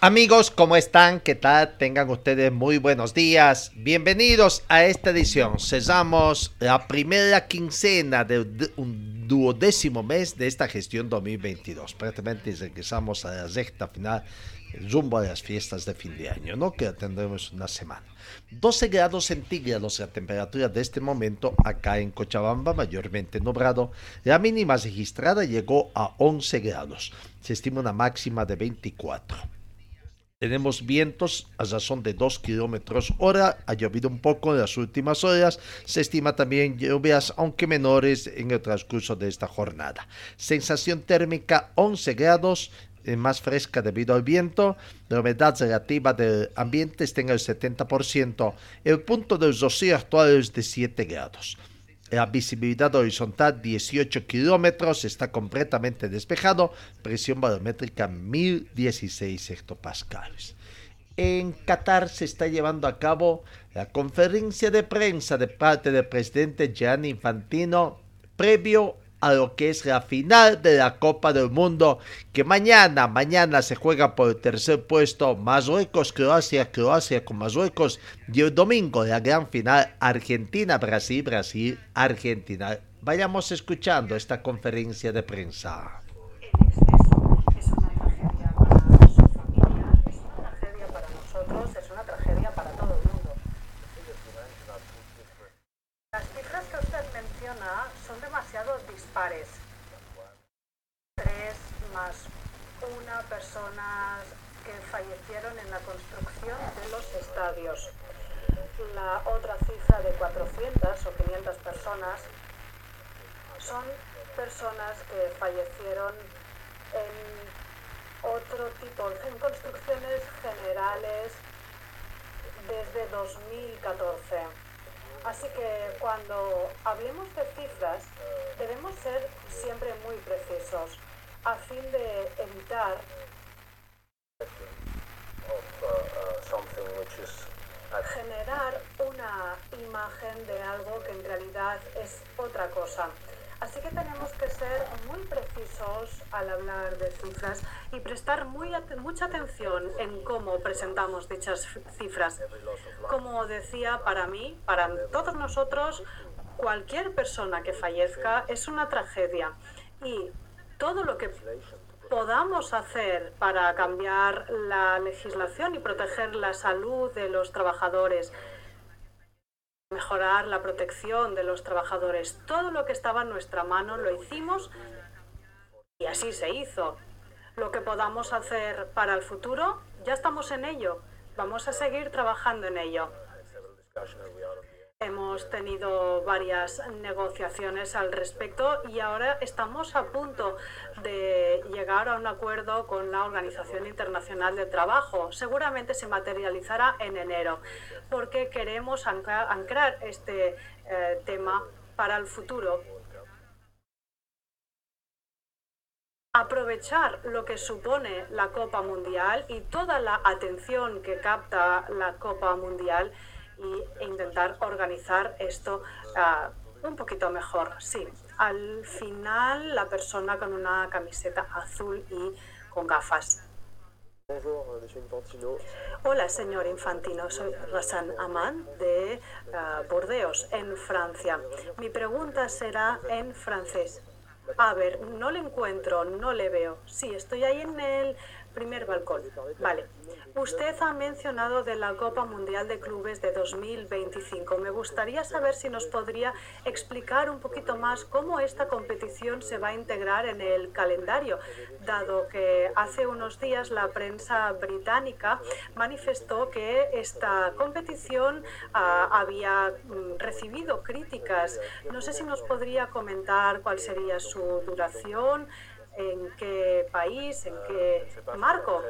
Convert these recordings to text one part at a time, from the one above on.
Amigos, ¿cómo están? ¿Qué tal? Tengan ustedes muy buenos días. Bienvenidos a esta edición. Cesamos la primera quincena de un duodécimo mes de esta gestión 2022. Prácticamente regresamos a la recta final, rumbo a las fiestas de fin de año, ¿no? Que tendremos una semana. 12 grados centígrados la temperatura de este momento acá en Cochabamba, mayormente nublado. La mínima registrada llegó a 11 grados. Se estima una máxima de 24. Tenemos vientos a razón de 2 kilómetros hora. Ha llovido un poco en las últimas horas. Se estima también lluvias, aunque menores, en el transcurso de esta jornada. Sensación térmica 11 grados, eh, más fresca debido al viento. La humedad relativa del ambiente está en el 70%. El punto del rocío actual es de 7 grados. La visibilidad horizontal 18 kilómetros, está completamente despejado, presión barométrica 1016 hectopascales. En Qatar se está llevando a cabo la conferencia de prensa de parte del presidente Gianni Infantino previo a lo que es la final de la Copa del Mundo, que mañana, mañana se juega por el tercer puesto Marruecos, Croacia, Croacia con Marruecos, y el domingo la gran final Argentina, Brasil, Brasil, Argentina. Vayamos escuchando esta conferencia de prensa. tragedia para nosotros, es una tragedia para todo el mundo. Las cifras que usted menciona son dispares. Tres más una personas que fallecieron en la construcción de los estadios. La otra cifra de 400 o 500 personas son personas que fallecieron en otro tipo, en construcciones generales desde 2014. Así que cuando hablemos de cifras, debemos ser siempre muy precisos a fin de evitar generar una imagen de algo que en realidad es otra cosa. Así que tenemos que ser muy precisos al hablar de cifras y prestar muy mucha atención en cómo presentamos dichas cifras. Como decía, para mí, para todos nosotros, cualquier persona que fallezca es una tragedia y todo lo que podamos hacer para cambiar la legislación y proteger la salud de los trabajadores, mejorar la protección de los trabajadores. Todo lo que estaba en nuestra mano lo hicimos y así se hizo. Lo que podamos hacer para el futuro, ya estamos en ello. Vamos a seguir trabajando en ello. Hemos tenido varias negociaciones al respecto y ahora estamos a punto de llegar a un acuerdo con la Organización Internacional del Trabajo. Seguramente se materializará en enero porque queremos ancla- anclar este eh, tema para el futuro. aprovechar lo que supone la Copa Mundial y toda la atención que capta la Copa Mundial y intentar organizar esto ah, un poquito mejor. Sí, al final la persona con una camiseta azul y con gafas. Infantino. Hola, señor Infantino. Soy Rassan Aman de Burdeos, en Francia. Mi pregunta será en francés. A ver, no le encuentro, no le veo. Sí, estoy ahí en el Primer balcón. Vale. Usted ha mencionado de la Copa Mundial de Clubes de 2025. Me gustaría saber si nos podría explicar un poquito más cómo esta competición se va a integrar en el calendario, dado que hace unos días la prensa británica manifestó que esta competición ah, había mm, recibido críticas. No sé si nos podría comentar cuál sería su duración, en qué país, en qué marco.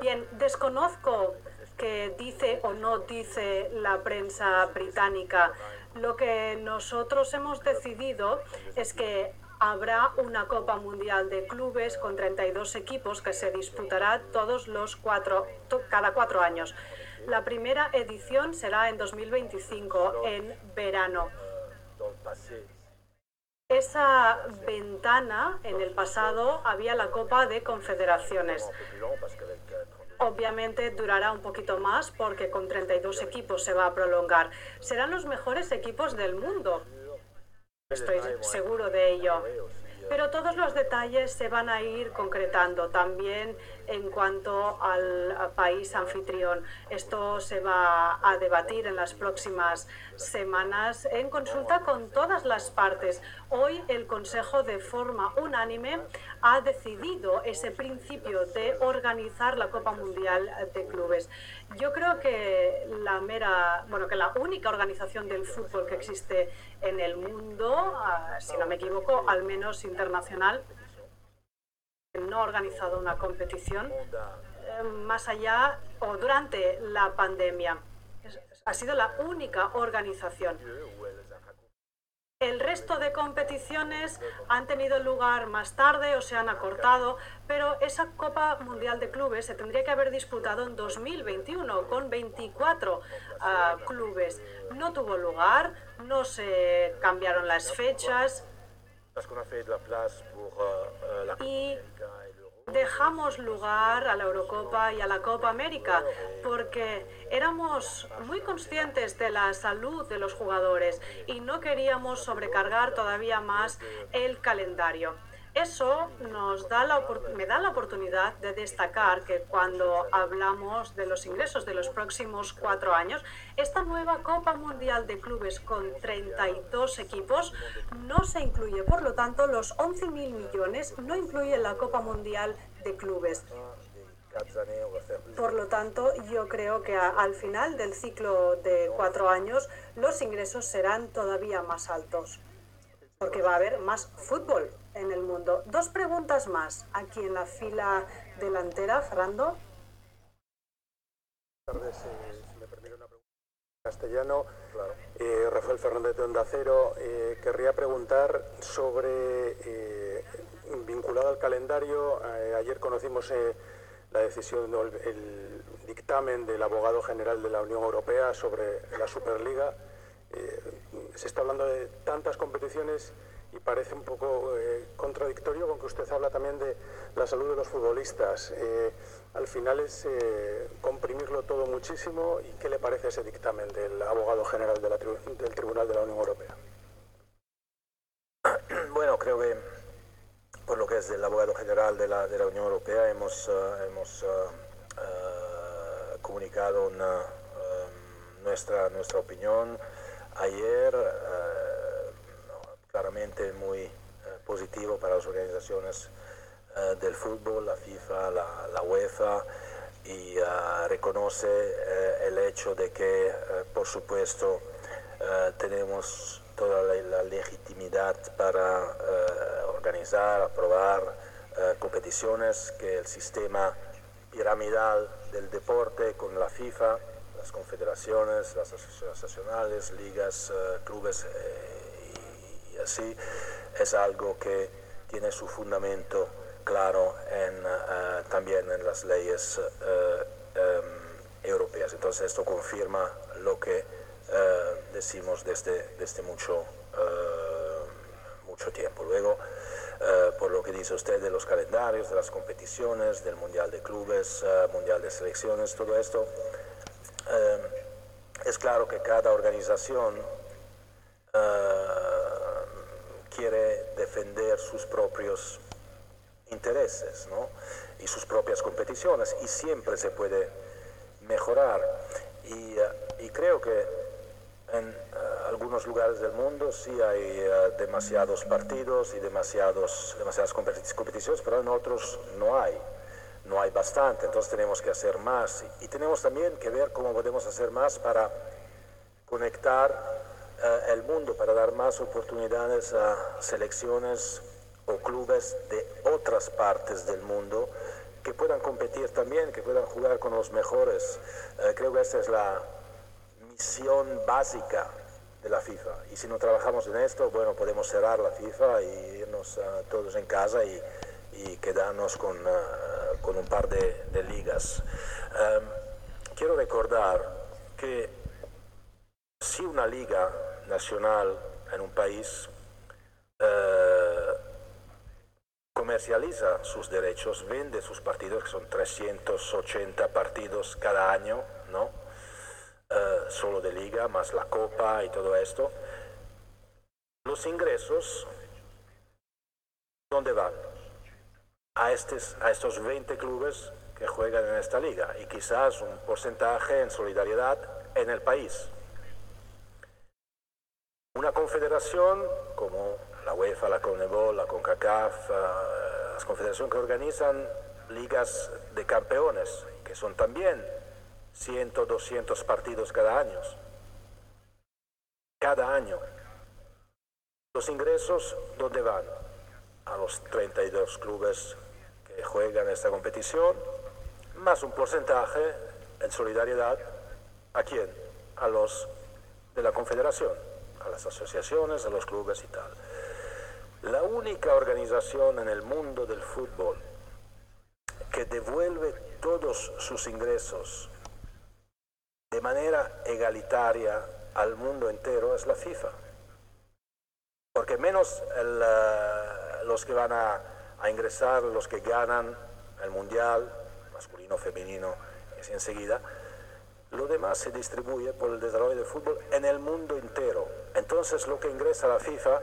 Bien, desconozco qué dice o no dice la prensa británica. Lo que nosotros hemos decidido es que habrá una Copa Mundial de Clubes con 32 equipos que se disputará todos los cuatro, cada cuatro años. La primera edición será en 2025, en verano. Esa ventana en el pasado había la Copa de Confederaciones. Obviamente durará un poquito más porque con 32 equipos se va a prolongar. Serán los mejores equipos del mundo. Estoy seguro de ello. Pero todos los detalles se van a ir concretando también en cuanto al país anfitrión. Esto se va a debatir en las próximas semanas en consulta con todas las partes. Hoy el Consejo de forma unánime ha decidido ese principio de organizar la Copa Mundial de Clubes. Yo creo que la mera, bueno, que la única organización del fútbol que existe en el mundo, ah, si no me equivoco, al menos internacional, no ha organizado una competición eh, más allá o durante la pandemia. Ha sido la única organización. El resto de competiciones han tenido lugar más tarde o se han acortado, pero esa Copa Mundial de Clubes se tendría que haber disputado en 2021 con 24 ah, clubes. No tuvo lugar, no se cambiaron las fechas y. dejamos lugar a la Eurocopa y a la Copa América porque éramos muy conscientes de la salud de los jugadores y no queríamos sobrecargar todavía más el calendario. Eso nos da la, me da la oportunidad de destacar que cuando hablamos de los ingresos de los próximos cuatro años, esta nueva Copa Mundial de Clubes con 32 equipos no se incluye. Por lo tanto, los 11.000 millones no incluyen la Copa Mundial de Clubes. Por lo tanto, yo creo que al final del ciclo de cuatro años los ingresos serán todavía más altos, porque va a haber más fútbol en el mundo. Dos preguntas más. Aquí en la fila delantera, Fernando. Buenas tardes, eh, si me permite una pregunta en castellano. Eh, Rafael Fernández de Onda Cero. Eh, querría preguntar sobre, eh, vinculado al calendario, eh, ayer conocimos eh, la decisión, o el, el dictamen del abogado general de la Unión Europea sobre la Superliga. Eh, se está hablando de tantas competiciones y parece un poco eh, contradictorio con que usted habla también de la salud de los futbolistas. Eh, al final es eh, comprimirlo todo muchísimo. ¿Y qué le parece ese dictamen del abogado general del Tribunal de la Unión Europea? Bueno, creo que por lo que es del abogado general de la, de la Unión Europea hemos, eh, hemos eh, comunicado nuestra, nuestra opinión ayer, eh, muy eh, positivo para las organizaciones eh, del fútbol, la FIFA, la, UEFA, y eh, reconoce el hecho de que, por supuesto, tenemos toda la, la legitimidad para organizar, aprobar competiciones, que el sistema piramidal del deporte con la FIFA, las confederaciones, las asociaciones nacionales, ligas, clubes así, es algo que tiene su fundamento claro en, eh, también en las leyes eh, em, europeas. Entonces esto confirma lo que eh, decimos desde, desde mucho, mucho tiempo. Luego, por lo que dice usted de los calendarios, de las competiciones, del Mundial de Clubes, Mundial de Selecciones, todo esto, es claro que cada organización quiere defender sus propios intereses ¿no? y sus propias competiciones y siempre se puede mejorar. Y, eh, y creo que en eh, algunos lugares del mundo sí hay eh, demasiados partidos y demasiados, demasiadas competi- competiciones, pero en otros no hay. No hay bastante, entonces tenemos que hacer más. Y, y tenemos también que ver cómo podemos hacer más para conectar eh, el mundo, para dar más oportunidades a selecciones o clubes de otras partes del mundo que puedan competir también, que puedan jugar con los mejores. Eh, creo que esta es la misión básica de la FIFA. Y si no trabajamos en esto, bueno, podemos cerrar la FIFA y irnos eh, todos en casa y, y quedarnos con, eh, con un par de, de ligas. Em, quiero recordar que si una liga nacional en un país eh, comercializa sus derechos, vende sus partidos, que son 380 partidos cada año, ¿no? Eh, solo de liga, más la copa y todo esto. Los ingresos, ¿dónde van? A, estes, a estos 20 clubes que juegan en esta liga y quizás un porcentaje en solidaridad en el país. Una confederación como la UEFA, la CONMEBOL, la CONCACAF, eh, las confederaciones que organizan ligas de campeones, que son también 100, 200 partidos cada año. Cada año. Los ingresos, ¿dónde van? A los 32 clubes que juegan esta competición, más un porcentaje en solidaridad. ¿A quién? A los de la confederación, a las asociaciones, a los clubes y tal. La única organización en el mundo del fútbol que devuelve todos sus ingresos de manera egalitaria al mundo entero es la FIFA. Porque menos el, uh, los que van a, a, ingresar, los que ganan el mundial, masculino, femenino, es enseguida, lo demás se distribuye por el desarrollo del fútbol en el mundo entero. Entonces lo que ingresa a la FIFA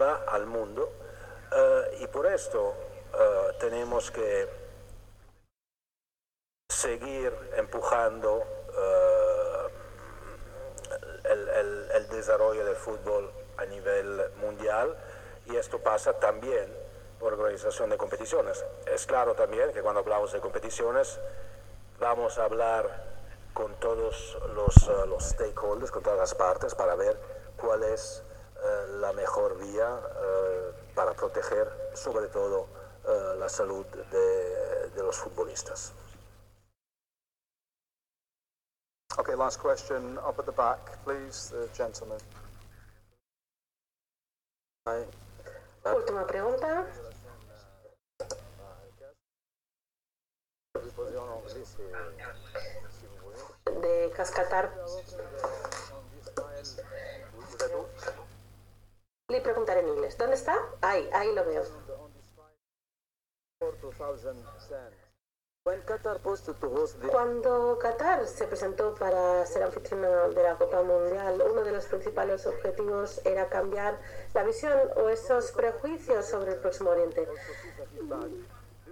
va al mundo uh, y por esto uh, tenemos que seguir empujando el, el, el, desarrollo del fútbol a nivel mundial y esto pasa también por organización de competiciones. Es claro también que cuando hablamos de competiciones vamos a hablar con todos los, uh, los stakeholders, con todas las partes para ver cuál es uh, la mejor vía uh, para proteger sobre todo la salud de, de los futbolistas. Okay, last question up at the back, please, the gentleman. Última pregunta. De Cascatar. Le preguntaré en inglés. ¿Dónde está? Ahí, ahí lo veo. Cuando Qatar se presentó para ser anfitriona de la Copa Mundial, uno de los principales objetivos era cambiar la visión o esos prejuicios sobre el Próximo Oriente.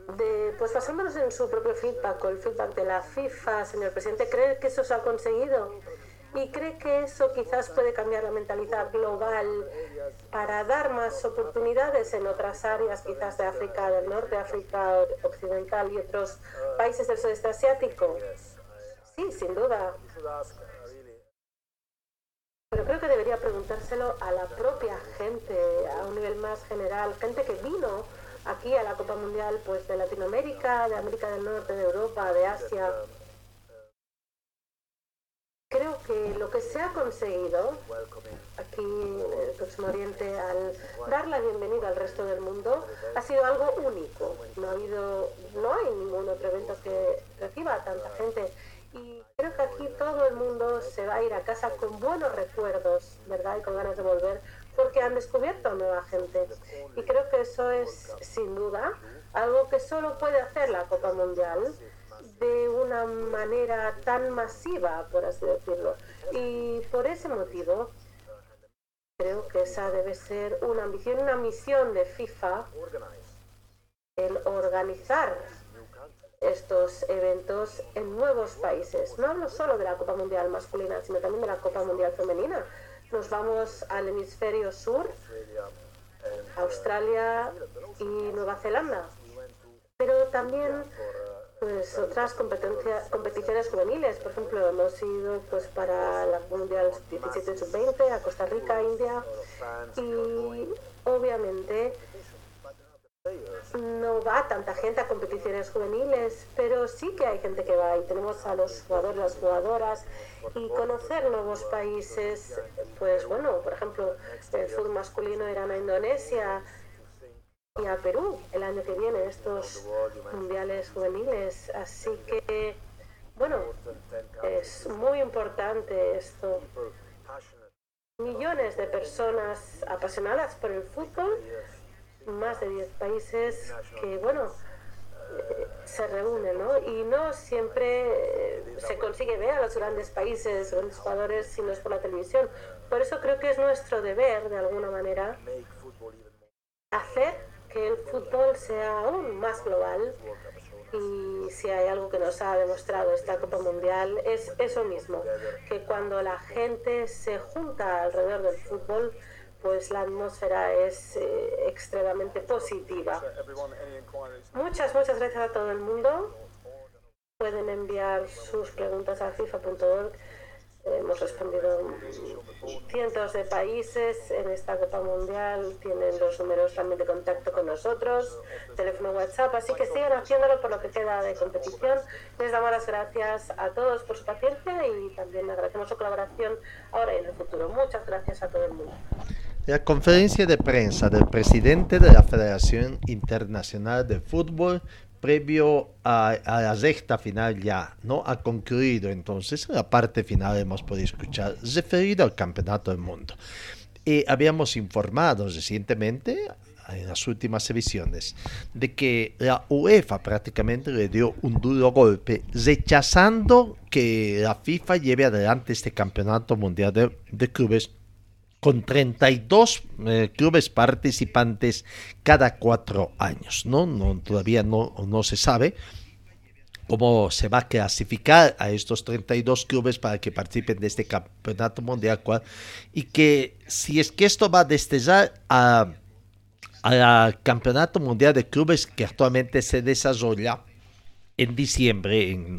De, pues basándonos en su propio feedback o el feedback de la FIFA, señor presidente, ¿cree que eso se ha conseguido? ¿Y cree que eso quizás puede cambiar la mentalidad global para dar más oportunidades en otras áreas, quizás de África del Norte, África Occidental y otros países del sudeste asiático? Sí, sin duda. Pero creo que debería preguntárselo a la propia gente, a un nivel más general, gente que vino aquí a la Copa Mundial pues de Latinoamérica, de América del Norte, de Europa, de Asia. Creo que lo que se ha conseguido aquí en el Próximo Oriente al dar la bienvenida al resto del mundo ha sido algo único. No ha habido, no hay ningún otro evento que reciba a tanta gente. Y creo que aquí todo el mundo se va a ir a casa con buenos recuerdos, ¿verdad? Y con ganas de volver, porque han descubierto nueva gente. Y creo que eso es, sin duda, algo que solo puede hacer la Copa Mundial de una manera tan masiva, por así decirlo. Y por ese motivo, creo que esa debe ser una ambición, una misión de FIFA el organizar estos eventos en nuevos países. No hablo solo de la Copa Mundial masculina, sino también de la Copa Mundial femenina. Nos vamos al hemisferio sur, Australia y Nueva Zelanda. Pero también pues otras competiciones juveniles. Por ejemplo, hemos ido pues para la Mundial 17 sub-20 a Costa Rica, India y obviamente no va tanta gente a competiciones juveniles, pero sí que hay gente que va y tenemos a los jugadores, las jugadoras y conocer nuevos países, pues bueno, por ejemplo, el fútbol masculino irán a Indonesia y a Perú el año que viene, estos mundiales juveniles, así que bueno, es muy importante esto. Millones de personas apasionadas por el fútbol más de 10 países que, bueno, eh, se reúnen, ¿no? Y no siempre eh, se consigue ver a los grandes países, grandes jugadores, si no es por la televisión. Por eso creo que es nuestro deber, de alguna manera, hacer que el fútbol sea aún más global. Y si hay algo que nos ha demostrado esta Copa Mundial es eso mismo, que cuando la gente se junta alrededor del fútbol, pues la atmósfera es eh, extremadamente positiva. Muchas, muchas gracias a todo el mundo. Pueden enviar sus preguntas a FIFA.org. Hemos respondido cientos de países en esta Copa Mundial. Tienen los números también de contacto con nosotros, teléfono WhatsApp. Así que sigan haciéndolo por lo que queda de competición. Les damos las gracias a todos por su paciencia y también agradecemos su colaboración ahora y en el futuro. Muchas gracias a todo el mundo. La conferencia de prensa del presidente de la Federación Internacional de Fútbol previo a, la recta final ya no ha concluido entonces la parte final hemos podido escuchar referido al campeonato del mundo. Y habíamos informado recientemente en las últimas ediciones de que la UEFA prácticamente le dio un duro golpe rechazando que la FIFA lleve adelante este campeonato mundial de, de clubes con 32 eh, clubes participantes cada cuatro años. ¿no? todavía no, no se sabe cómo se va a clasificar a estos 32 clubes para que participen de este campeonato mundial y que si es que esto va a destellar a al campeonato mundial de clubes que actualmente se desarrolla en diciembre, en,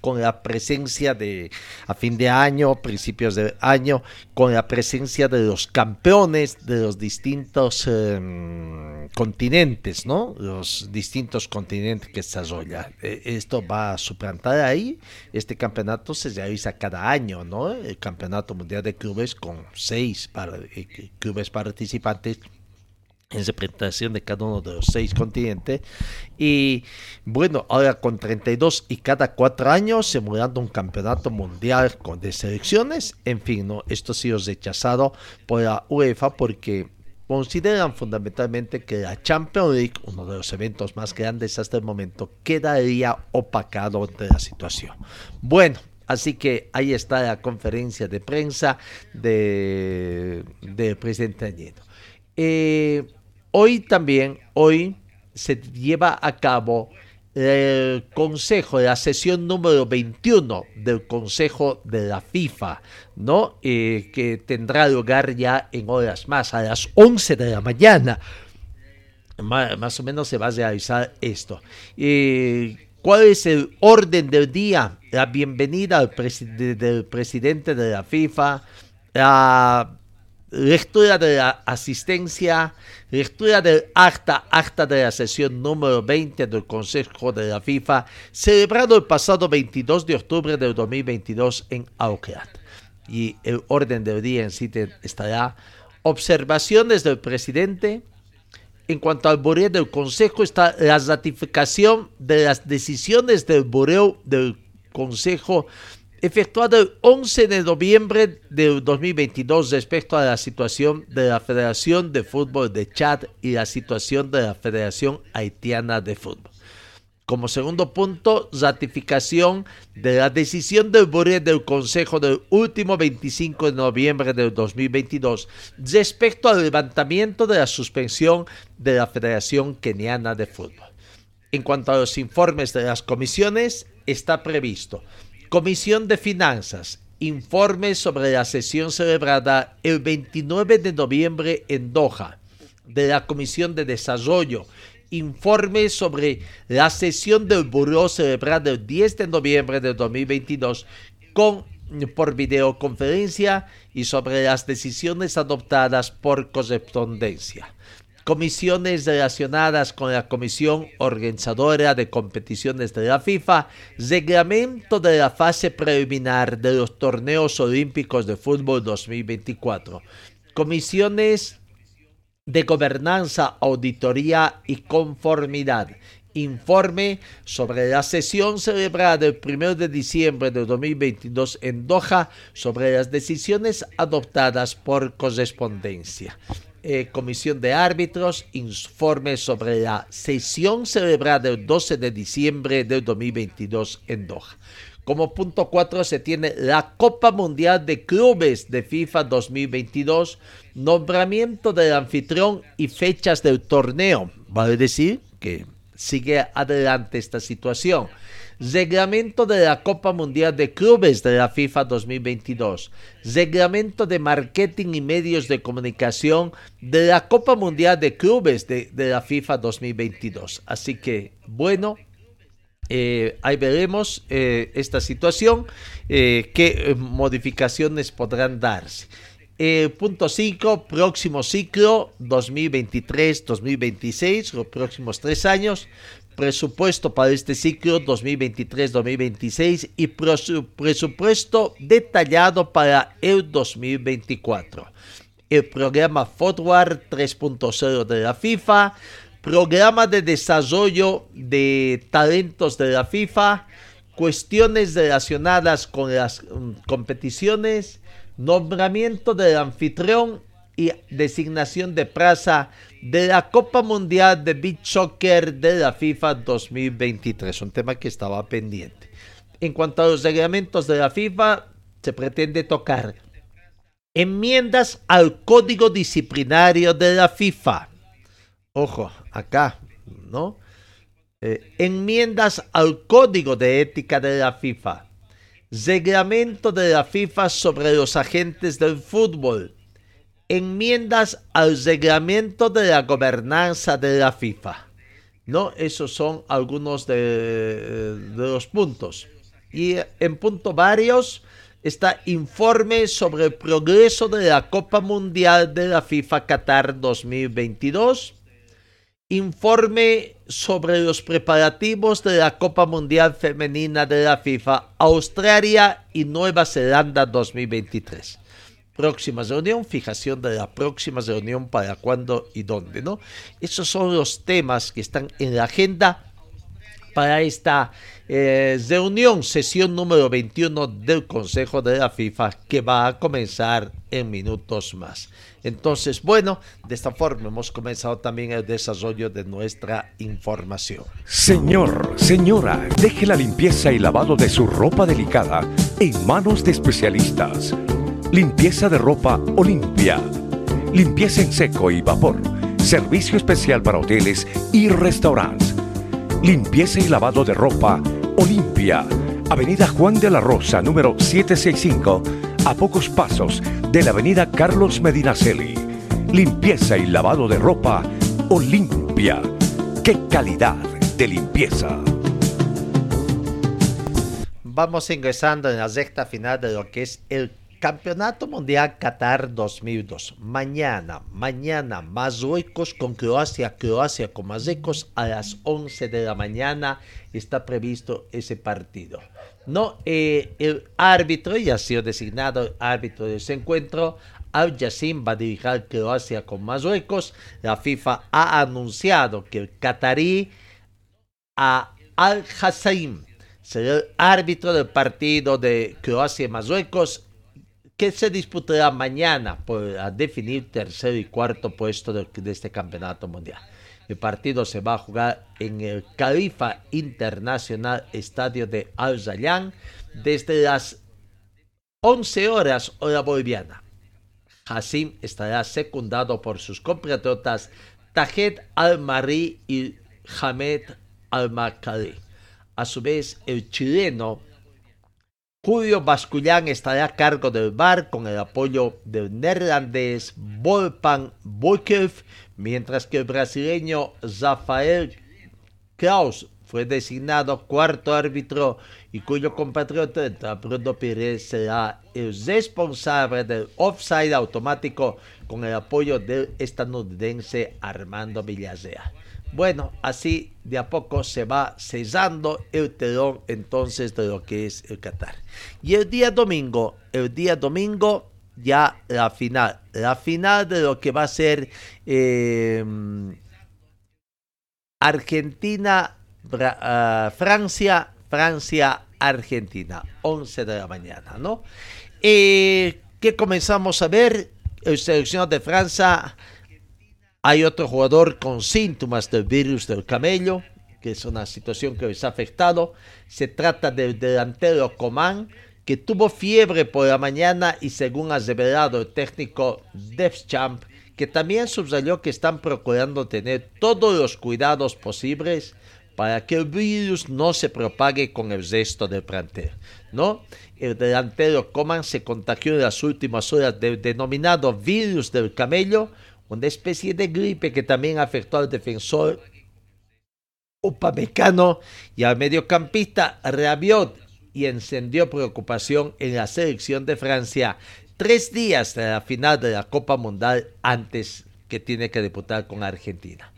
con la presencia de, a fin de año, principios de año, con la presencia de los campeones de los distintos em, continentes, ¿no? Los distintos continentes que se desarrolla. E, esto va a suplantar ahí. Este campeonato se realiza cada año, ¿no? El Campeonato Mundial de Clubes con seis eh, clubes participantes en representación de cada uno de los seis continentes. Y bueno, ahora con 32 y cada cuatro años simulando un campeonato mundial con de selecciones. En fin, ¿no? esto ha sido rechazado por la UEFA porque consideran fundamentalmente que la Champions League, uno de los eventos más grandes hasta el momento, quedaría opacado de la situación. Bueno, Así que ahí está la conferencia de prensa del de presidente Añedo. Eh, Hoy también, hoy se lleva a cabo el consejo, la sesión número 21 del consejo de la FIFA, ¿no? Eh, que tendrá lugar ya en horas más, a las 11 de la mañana. Más, o menos se va a realizar esto. Eh, ¿Cuál es el orden del día? La bienvenida al del presidente de la FIFA, la lectura de la asistencia, lectura del acta, acta de la sesión número 20 del Consejo de la FIFA, celebrado el pasado 22 de octubre del 2022 en Auckland. Y el orden del día en sí estará observaciones del presidente. En cuanto al bureo del Consejo, está la ratificación de las decisiones del bureo del Consejo efectuado el 11 de noviembre de 2022 respecto a la situación de la Federación de Fútbol de Chad y la situación de la Federación Haitiana de Fútbol. Como segundo punto, ratificación de la decisión del Buré del Consejo del último 25 de noviembre del 2022 respecto al levantamiento de la suspensión de la Federación Keniana de Fútbol. En cuanto a los informes de las comisiones, está previsto Comisión de Finanzas, informe sobre la sesión celebrada el 29 de noviembre en Doha de la Comisión de Desarrollo, informe sobre la sesión del Buró celebrada el 10 de noviembre de 2022 con, por videoconferencia y sobre las decisiones adoptadas por correspondencia. Comisiones relacionadas con la Comisión Organizadora de Competiciones de la FIFA, reglamento de la fase preliminar de los torneos olímpicos de fútbol 2024. Comisiones de Gobernanza, Auditoría y Conformidad. Informe sobre la sesión celebrada el 1 de diciembre de 2022 en Doha sobre las decisiones adoptadas por correspondencia. Eh, Comisión de Árbitros, informe sobre la sesión celebrada el 12 de diciembre de 2022 en Doha. Como punto 4 se tiene la Copa Mundial de Clubes de FIFA 2022, nombramiento del anfitrión y fechas del torneo. Vale decir que sigue adelante esta situación. Reglamento de la Copa Mundial de Clubes de la FIFA 2022. Reglamento de marketing y medios de comunicación de la Copa Mundial de Clubes de, de la FIFA 2022. Así que, bueno, eh, ahí veremos eh, esta situación, eh, qué modificaciones podrán darse. punto 5, próximo ciclo 2023-2026, los próximos tres años, presupuesto para este ciclo 2023-2026 y presupuesto detallado para el 2024. El programa Forward 3.0 de la FIFA, programa de desarrollo de talentos de la FIFA, cuestiones relacionadas con las mm, competiciones, nombramiento del anfitrión y designación de plaza de la Copa Mundial de Beach Soccer de la FIFA 2023, un tema que estaba pendiente. En cuanto a los reglamentos de la FIFA, se pretende tocar enmiendas al código disciplinario de la FIFA ojo, acá, ¿no? Eh, enmiendas al código de ética de la FIFA, reglamento de la FIFA sobre los agentes del fútbol, enmiendas al reglamento de la gobernanza de la FIFA. ¿No? Esos son algunos de, de los puntos. Y en punto varios está informe sobre el progreso de la Copa Mundial de la FIFA Qatar 2022 informe sobre los preparativos de la Copa Mundial Femenina de la FIFA Australia y Nueva Zelanda 2023. Próxima reunión, fijación de la próxima reunión para cuándo y dónde, ¿no? Esos son los temas que están en la agenda para esta eh, reunión, sesión número 21 del Consejo de la FIFA que va a comenzar en minutos más. Entonces, bueno, de esta forma hemos comenzado también el desarrollo de nuestra información. Señor, señora, deje la limpieza y lavado de su ropa delicada en manos de especialistas. Limpieza de ropa Olimpia. Limpieza en seco y vapor. Servicio especial para hoteles y restaurantes. Limpieza y lavado de ropa Olimpia. Avenida Juan de la Rosa, número 765 a pocos pasos de la avenida Carlos Medinaceli. Limpieza y lavado de ropa Olimpia. ¡Qué calidad de limpieza! Vamos ingresando en la recta final de lo que es el Campeonato Mundial Qatar 2002. Mañana, mañana, Marruecos con Croacia, Croacia con Marruecos a las 11 de la mañana está previsto ese partido. No, eh, el árbitro ya ha sido designado árbitro de ese encuentro. Al Yassin va a dirigir Croacia con Marruecos. La FIFA ha anunciado que el catarí a Al Hassain será el árbitro del partido de Croacia y Marruecos que se disputará mañana por definir tercer y cuarto puesto de, este campeonato mundial. El partido se va a jugar en el Califa Internacional Estadio de Al Zayyan desde las 11 horas hora boliviana. Hassim estará secundado por sus compatriotas Tajet Al-Mari y Hamed Al-Makari. A su vez, el chileno Julio Bascullán estará a cargo del bar con el apoyo del neerlandés Wolfgang Boykhoff, mientras que el brasileño Rafael Kraus fue designado cuarto árbitro y cuyo compatriota Bruno Pires será el responsable del offside automático con el apoyo del estadounidense Armando Villasea. Bueno, así de a poco se va cesando el telón entonces de lo que es el Qatar. Y el día domingo, el día domingo ya la final, la final de lo que va a ser eh, Argentina, uh, Francia, Francia, Argentina, 11 de la mañana, ¿no? Eh, ¿Qué comenzamos a ver? El seleccionado de Francia hay otro jugador con síntomas del virus del camello, que es una situación que les ha afectado. Se trata del delantero Coman, que tuvo fiebre por la mañana y según ha revelado el técnico Deschamps, que también subrayó que están procurando tener todos los cuidados posibles para que el virus no se propague con el resto del plantel, ¿no? El delantero Coman se contagió en las últimas horas del denominado virus del camello, una especie de gripe que también afectó al defensor upamecano y al mediocampista Rabiot y encendió preocupación en la selección de Francia tres días de la final de la Copa Mundial antes que tiene que debutar con Argentina.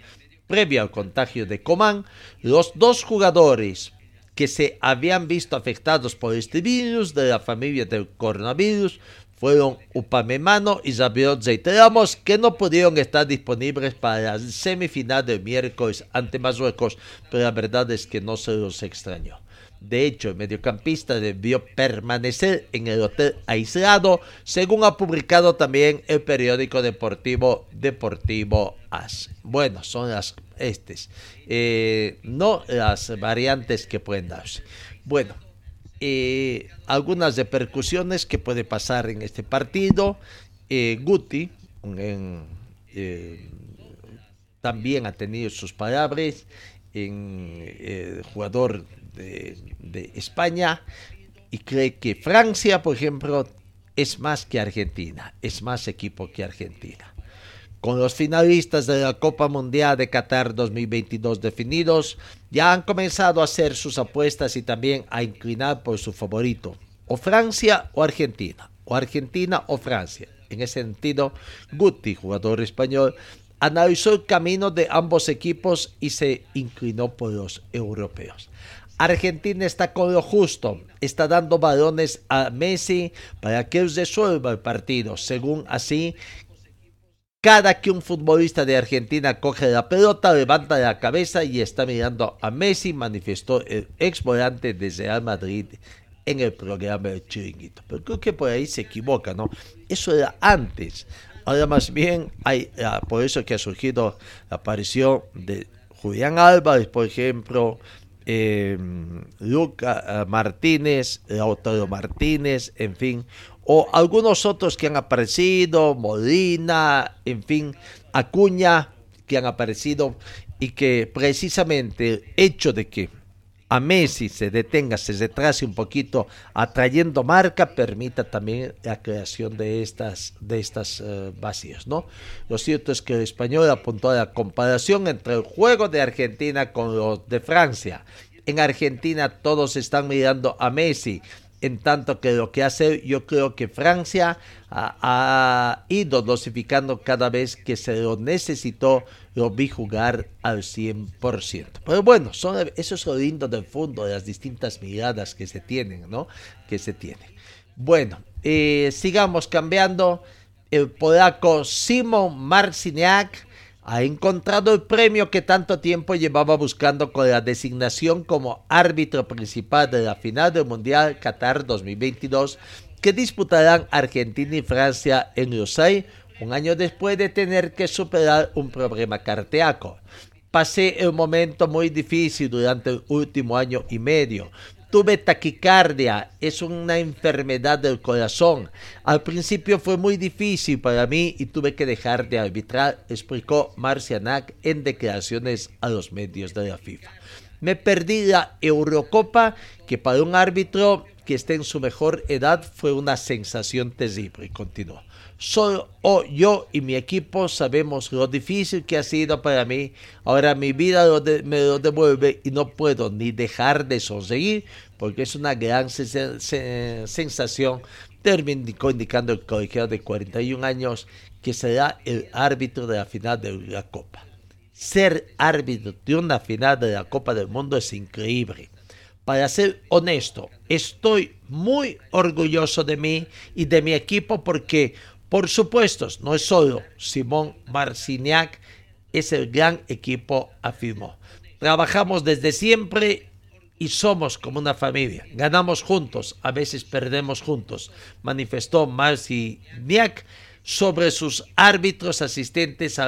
Previo al contagio de Coman, los dos jugadores que se habían visto afectados por este virus de la familia del coronavirus fueron Upamemano y Xavier Reiteramos que no pudieron estar disponibles para la semifinal del miércoles ante Marruecos, pero la verdad es que no se los extrañó. De hecho, el mediocampista debió permanecer en el hotel aislado, según ha publicado también el periódico deportivo Deportivo As. Bueno, son las eh, no las variantes que pueden darse. Bueno, eh, algunas repercusiones que puede pasar en este partido. Eh, Guti eh, también ha tenido sus palabras en jugador de, de España y cree que Francia, por ejemplo, es más que Argentina, es más equipo que Argentina. Con los finalistas de la Copa Mundial de Qatar 2022 definidos, ya han comenzado a hacer sus apuestas y también a inclinar por su favorito, o Francia o Argentina, o Argentina o Francia. En ese sentido, Guti, jugador español, analizó el camino de ambos equipos y se inclinó por los europeos. Argentina está con lo justo, está dando balones a Messi para que resuelva el partido. Según así, cada que un futbolista de Argentina coge la pelota, levanta la cabeza y está mirando a Messi, manifestó el ex volante de Real Madrid en el programa de Chiringuito. Pero creo que por ahí se equivoca, ¿no? Eso era antes. Ahora más bien hay, ah, por eso que ha surgido la aparición de Julián Álvarez, por ejemplo, eh, Luca ah, Martínez, Lautaro Martínez, en fin, o algunos otros que han aparecido, Molina, en fin, Acuña, que han aparecido y que precisamente el hecho de que a Messi se detenga, se retrase un poquito, atrayendo marca, permita también la creación de estas, de estas uh, vacíos, ¿no? Lo cierto es que el español apuntó a la comparación entre el juego de Argentina con los de Francia. En Argentina todos están mirando a Messi, en tanto que lo que hace yo creo que Francia ha, ido dosificando cada vez que se lo necesitó, lo vi jugar al 100%. Pero bueno, son, eso es lo lindo del fondo, de las distintas miradas que se tienen, ¿no? Que se tienen. Bueno, eh, sigamos cambiando. El polaco Simon Marciniak ha encontrado el premio que tanto tiempo llevaba buscando con la designación como árbitro principal de la final del Mundial Qatar 2022 que disputarán Argentina y Francia en Lusail un año después de tener que superar un problema cardíaco. pasé un momento muy difícil durante el último año y medio. Tuve taquicardia, es una enfermedad del corazón. Al principio fue muy difícil para mí y tuve que dejar de arbitrar, explicó Marcianac en declaraciones a los medios de la FIFA. Me perdí la Eurocopa, que para un árbitro que esté en su mejor edad fue una sensación terrible, continuó. Solo yo y mi equipo sabemos lo difícil que ha sido para mí. Ahora mi vida me lo devuelve y no puedo ni dejar de sonreír porque es una gran sensación. Terminó indicando el colegiado de 41 años que será el árbitro de la final de la Copa. Ser árbitro de una final de la Copa del Mundo es increíble. Para ser honesto, estoy muy orgulloso de mí y de mi equipo porque por supuesto, no es solo Simón Marciniak, es el gran equipo, afirmó. Trabajamos desde siempre y somos como una familia. Ganamos juntos, a veces perdemos juntos, manifestó Marciniak sobre sus árbitros asistentes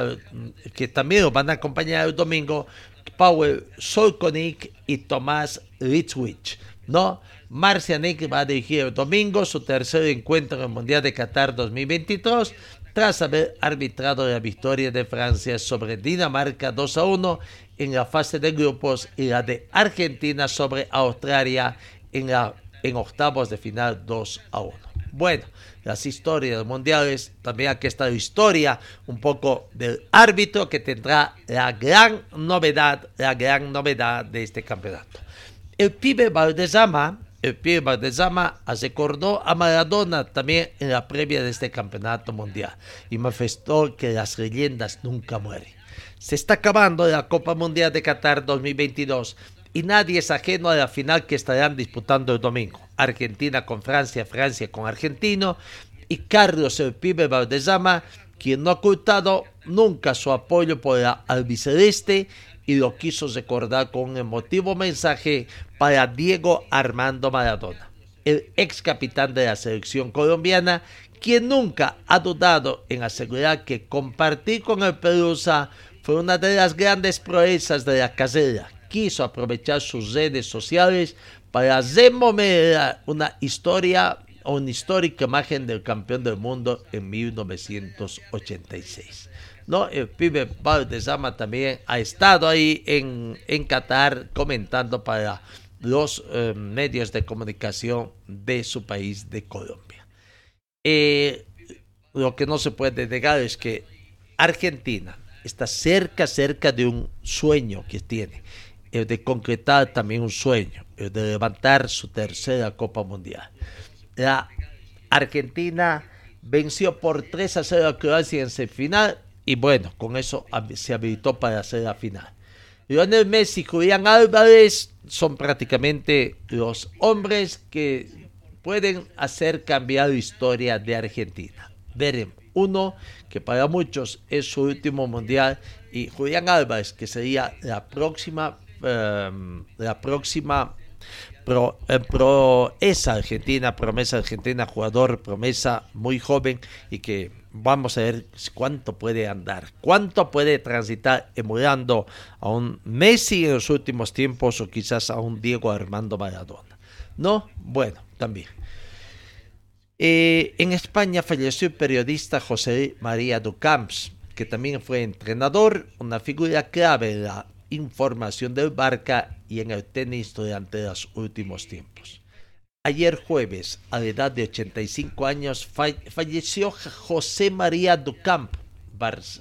que también van a acompañar el domingo, Paul Solkonik y Tomás Litzwich. ¿no? Marcianek va a dirigir el domingo su tercer encuentro en el Mundial de Qatar 2023 tras haber arbitrado la victoria de Francia sobre Dinamarca 2 a 1 en la fase de grupos y la de Argentina sobre Australia en, la, en octavos de final 2 a 1. Bueno, las historias mundiales, también aquí está la historia un poco del árbitro que tendrá la gran novedad, la gran novedad de este campeonato. El pibe Valdezama, el pibe Valdezama recordó a Maradona también en la previa de este campeonato mundial y manifestó que las leyendas nunca mueren. Se está acabando la Copa Mundial de Qatar 2022 y nadie es ajeno a la final que estarán disputando el domingo. Argentina con Francia, Francia con Argentino y Carlos el pibe Valdezama, quien no ha ocultado nunca su apoyo por la albiceleste y lo quiso recordar con un emotivo mensaje para Diego Armando Maradona, el ex capitán de la selección colombiana, quien nunca ha dudado en asegurar que compartir con el Perusa fue una de las grandes proezas de la carrera. Quiso aprovechar sus redes sociales para remover una historia una histórica imagen del campeón del mundo en 1986. ¿No? El pibe Valdezama también ha estado ahí en, en Qatar comentando para los eh, medios de comunicación de su país, de Colombia. Eh, lo que no se puede negar es que Argentina está cerca, cerca de un sueño que tiene, el de concretar también un sueño, el de levantar su tercera Copa Mundial. La Argentina venció por 3 a 0 a Croacia en semifinal y bueno, con eso se habilitó para hacer la final. Lionel Messi y Julián Álvarez son prácticamente los hombres que pueden hacer cambiar la historia de Argentina. Veremos. Uno que para muchos es su último mundial y Julián Álvarez que sería la próxima em, la próxima pro, eh, pro, esa argentina, promesa argentina, jugador, promesa muy joven y que vamos a ver cuánto puede andar, cuánto puede transitar emulando a un Messi en los últimos tiempos o quizás a un Diego Armando Maradona. ¿No? Bueno, también. Eh, en España falleció el periodista José María Ducamps, que también fue entrenador, una figura clave en la información del Barca y en el tenis durante los últimos tiempos. Ayer jueves, a la edad de 85 años, falleció José María Ducamp,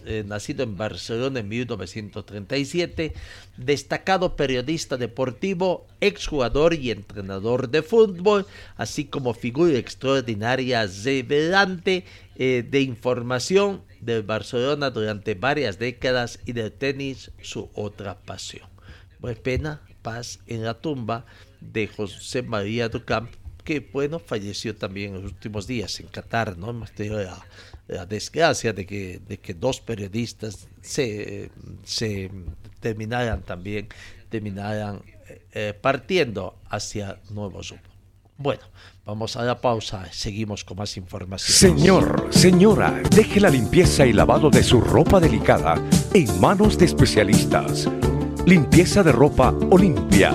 eh, nacido en Barcelona en 1937, destacado periodista deportivo, exjugador y entrenador de fútbol, así como figura extraordinaria, revelante eh, de información del Barcelona durante varias décadas y del tenis su otra pasión. Pues pena, paz en la tumba de José María Ducamp, que bueno, falleció también en los últimos días en Qatar, ¿no? Hemos tenido la, desgracia de que, de que dos periodistas se, se terminaran también, terminaran eh, partiendo hacia nuevos rumbo. Bueno, vamos a la pausa, seguimos con más información. Señor, señora, deje la limpieza y lavado de su ropa delicada en manos de especialistas. Limpieza de ropa Olimpia.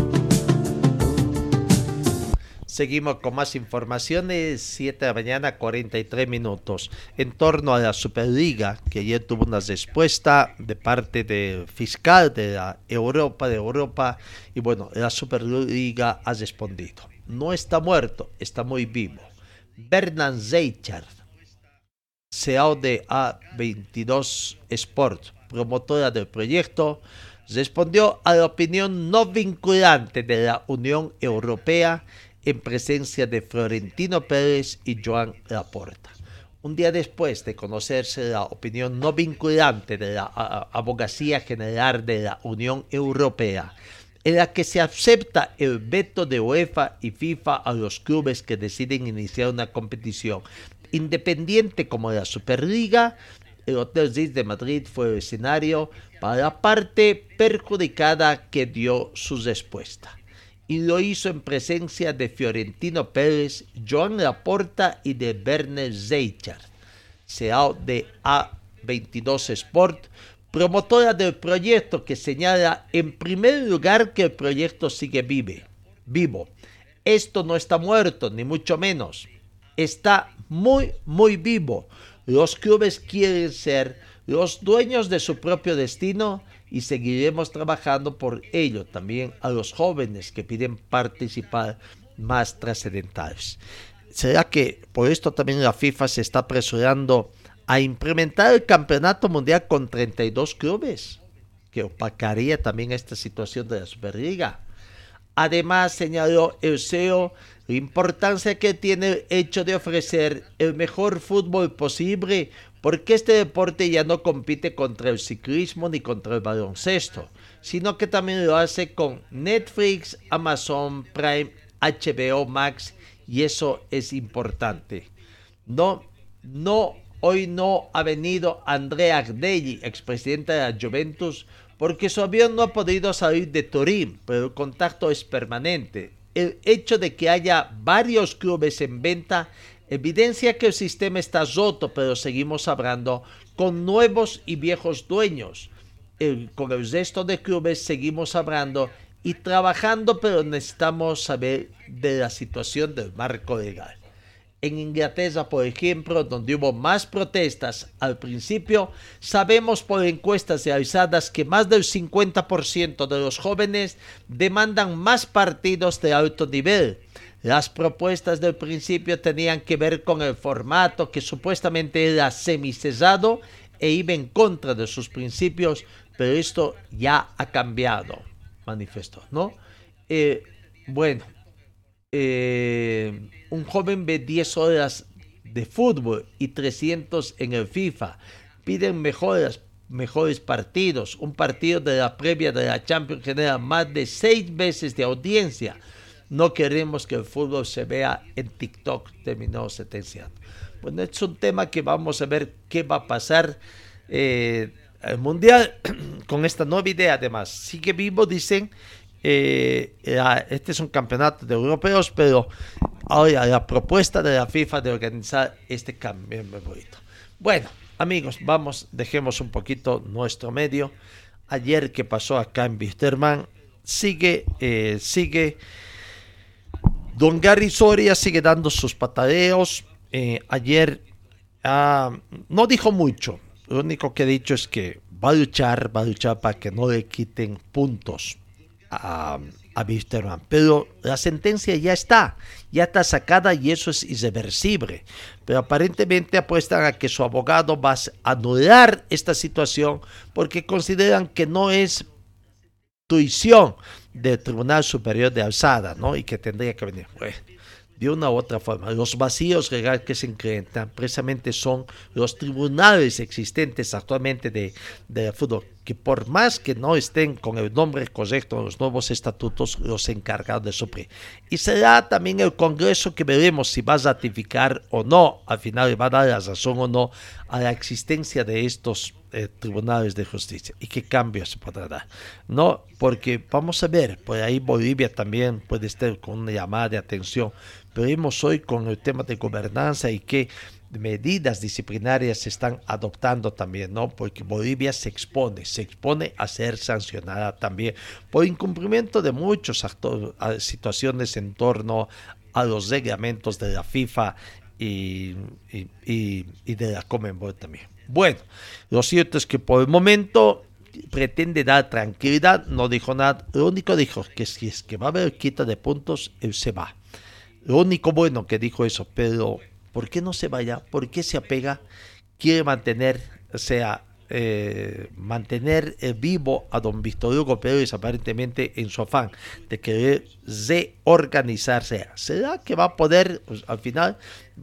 Seguimos con más informaciones, 7 de la mañana, 43 minutos. En torno a la Superliga, que ayer tuvo una respuesta de parte del fiscal de la Europa, de Europa, y bueno, la Superliga ha respondido. No está muerto, está muy vivo. Bernard Zeichard, CEO de A22 Sport, promotora del proyecto, respondió a la opinión no vinculante de la Unión Europea en presencia de Florentino Pérez y Joan Laporta. Un día después de conocerse la opinión no vinculante de la Abogacía General de la Unión Europea, en la que se acepta el veto de UEFA y FIFA a los clubes que deciden iniciar una competición independiente como la Superliga, el Hotel Zis de Madrid fue el escenario para la parte perjudicada que dio su respuesta y lo hizo en presencia de Fiorentino Pérez, Joan Laporta y de Werner Zeichard, CEO de A22 Sport, promotora del proyecto que señala en primer lugar que el proyecto sigue vivo. Esto no está muerto, ni mucho menos. Está muy, muy vivo. Los clubes quieren ser los dueños de su propio destino y seguiremos trabajando por ello también a los jóvenes que piden participar más trascendentales. ¿Será que por esto también la FIFA se está apresurando a implementar el campeonato mundial con 32 clubes? Que opacaría también esta situación de la Superliga. Además, señaló el CEO la importancia que tiene el hecho de ofrecer el mejor fútbol posible porque este deporte ya no compite contra el ciclismo ni contra el baloncesto, sino que también lo hace con Netflix, Amazon Prime, HBO Max y eso es importante. No, no, hoy no ha venido Andrea Agnelli, expresidenta de la Juventus, porque su avión no ha podido salir de Turín, pero el contacto es permanente. El hecho de que haya varios clubes en venta evidencia que el sistema está roto, pero seguimos hablando con nuevos y viejos dueños. con el resto de clubes seguimos hablando y trabajando, pero necesitamos saber de la situación del marco legal. En Inglaterra, por ejemplo, donde hubo más protestas al principio, sabemos por encuestas realizadas que más del 50% de los jóvenes demandan más partidos de alto nivel las propuestas del principio tenían que ver con el formato que supuestamente era semicesado e iba en contra de sus principios, pero esto ya ha cambiado, manifestó, ¿no? Eh, bueno, eh, un joven ve 10 horas de fútbol y 300 en el FIFA. Piden mejoras, mejores partidos. Un partido de la previa de la Champions genera más de seis veces de audiencia. No queremos que el fútbol se vea en TikTok, terminó sentenciando. Bueno, es un tema que vamos a ver qué va a pasar. Eh, el Mundial con esta nueva idea, además, sigue vivo, dicen. Eh, este es un campeonato de europeos, pero ahora la propuesta de la FIFA de organizar este cambio muy bonito. Bueno, amigos, vamos, dejemos un poquito nuestro medio. Ayer que pasó acá en Wisterman, sigue, eh, sigue Don Gary Soria sigue dando sus patadeos. Eh, ayer ah, no dijo mucho. Lo único que ha dicho es que va a luchar, va a luchar para que no le quiten puntos a, a Pero la sentencia ya está, ya está sacada y eso es irreversible. Pero aparentemente apuestan a que su abogado va a anular esta situación porque consideran que no es tuición del Tribunal Superior de Alzada, ¿no? Y que tendría que venir. de una u otra forma, los vacíos legales que se incrementan precisamente son los tribunales existentes actualmente de, de fútbol que por más que no estén con el nombre correcto en los nuevos estatutos, los encargados de suplir. Y será también el Congreso que veremos si va a ratificar o no, al final va a dar la razón o no a la existencia de estos eh, tribunales de justicia y qué cambios se podrá dar. No, porque vamos a ver, por ahí Bolivia también puede estar con una llamada de atención. Veremos hoy con el tema de gobernanza y qué medidas disciplinarias se están adoptando también, ¿no? Porque Bolivia se expone, se expone a ser sancionada también por incumplimiento de muchas situaciones en torno a los reglamentos de la FIFA y, de la Comenbol también. Bueno, lo cierto es que por el momento pretende dar tranquilidad, no dijo nada, lo único dijo que si es que va a haber quita de puntos, él se va. Lo único bueno que dijo eso, pero ¿Por qué no se vaya? ¿Por qué se apega? Quiere mantener, o sea, eh, mantener eh, vivo a don Víctor Hugo Pérez aparentemente en su afán de querer reorganizarse. ¿Será que va a poder, pues, al final,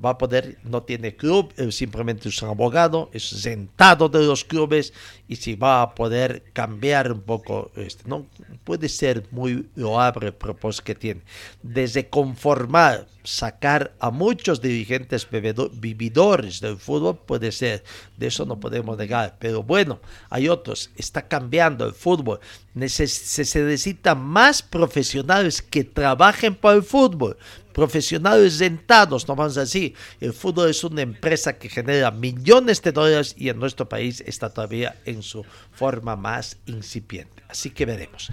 va a poder, no tiene club, simplemente es un abogado, es sentado de los clubes y si va a poder cambiar un poco, este, no puede ser muy loable el propósito que tiene, desde conformar, sacar a muchos dirigentes vividores del fútbol, puede ser, de eso no podemos negar, pero bueno, hay otros, está cambiando el fútbol, se necesitan más profesionales que trabajen para el fútbol, profesionales sentados, no vamos a decir. El fútbol es una empresa que genera millones de dólares y en nuestro país está todavía en su forma más incipiente. Así que veremos.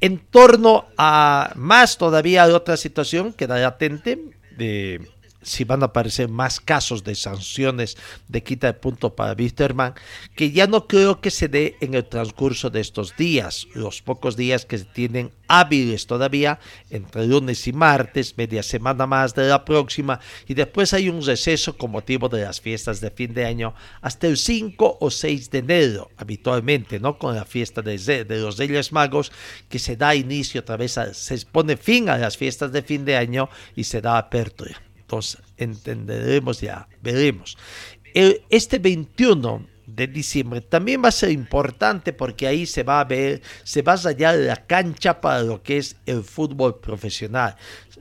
En torno a más todavía de otra situación, queda latente. De, si van a aparecer más casos de sanciones de quita de punto para Wisterman, que ya no creo que se dé en el transcurso de estos días, los pocos días que se tienen hábiles todavía, entre lunes y martes, media semana más de la próxima, y después hay un receso con motivo de las fiestas de fin de año hasta el 5 o 6 de enero, habitualmente, ¿no? Con la fiesta de, de los Reyes Magos, que se da inicio otra vez, se pone fin a las fiestas de fin de año y se da apertura. Entonces entenderemos ya, veremos. Este 21 de diciembre también va a ser importante porque ahí se va a ver, se va a hallar la cancha para lo que es el fútbol profesional.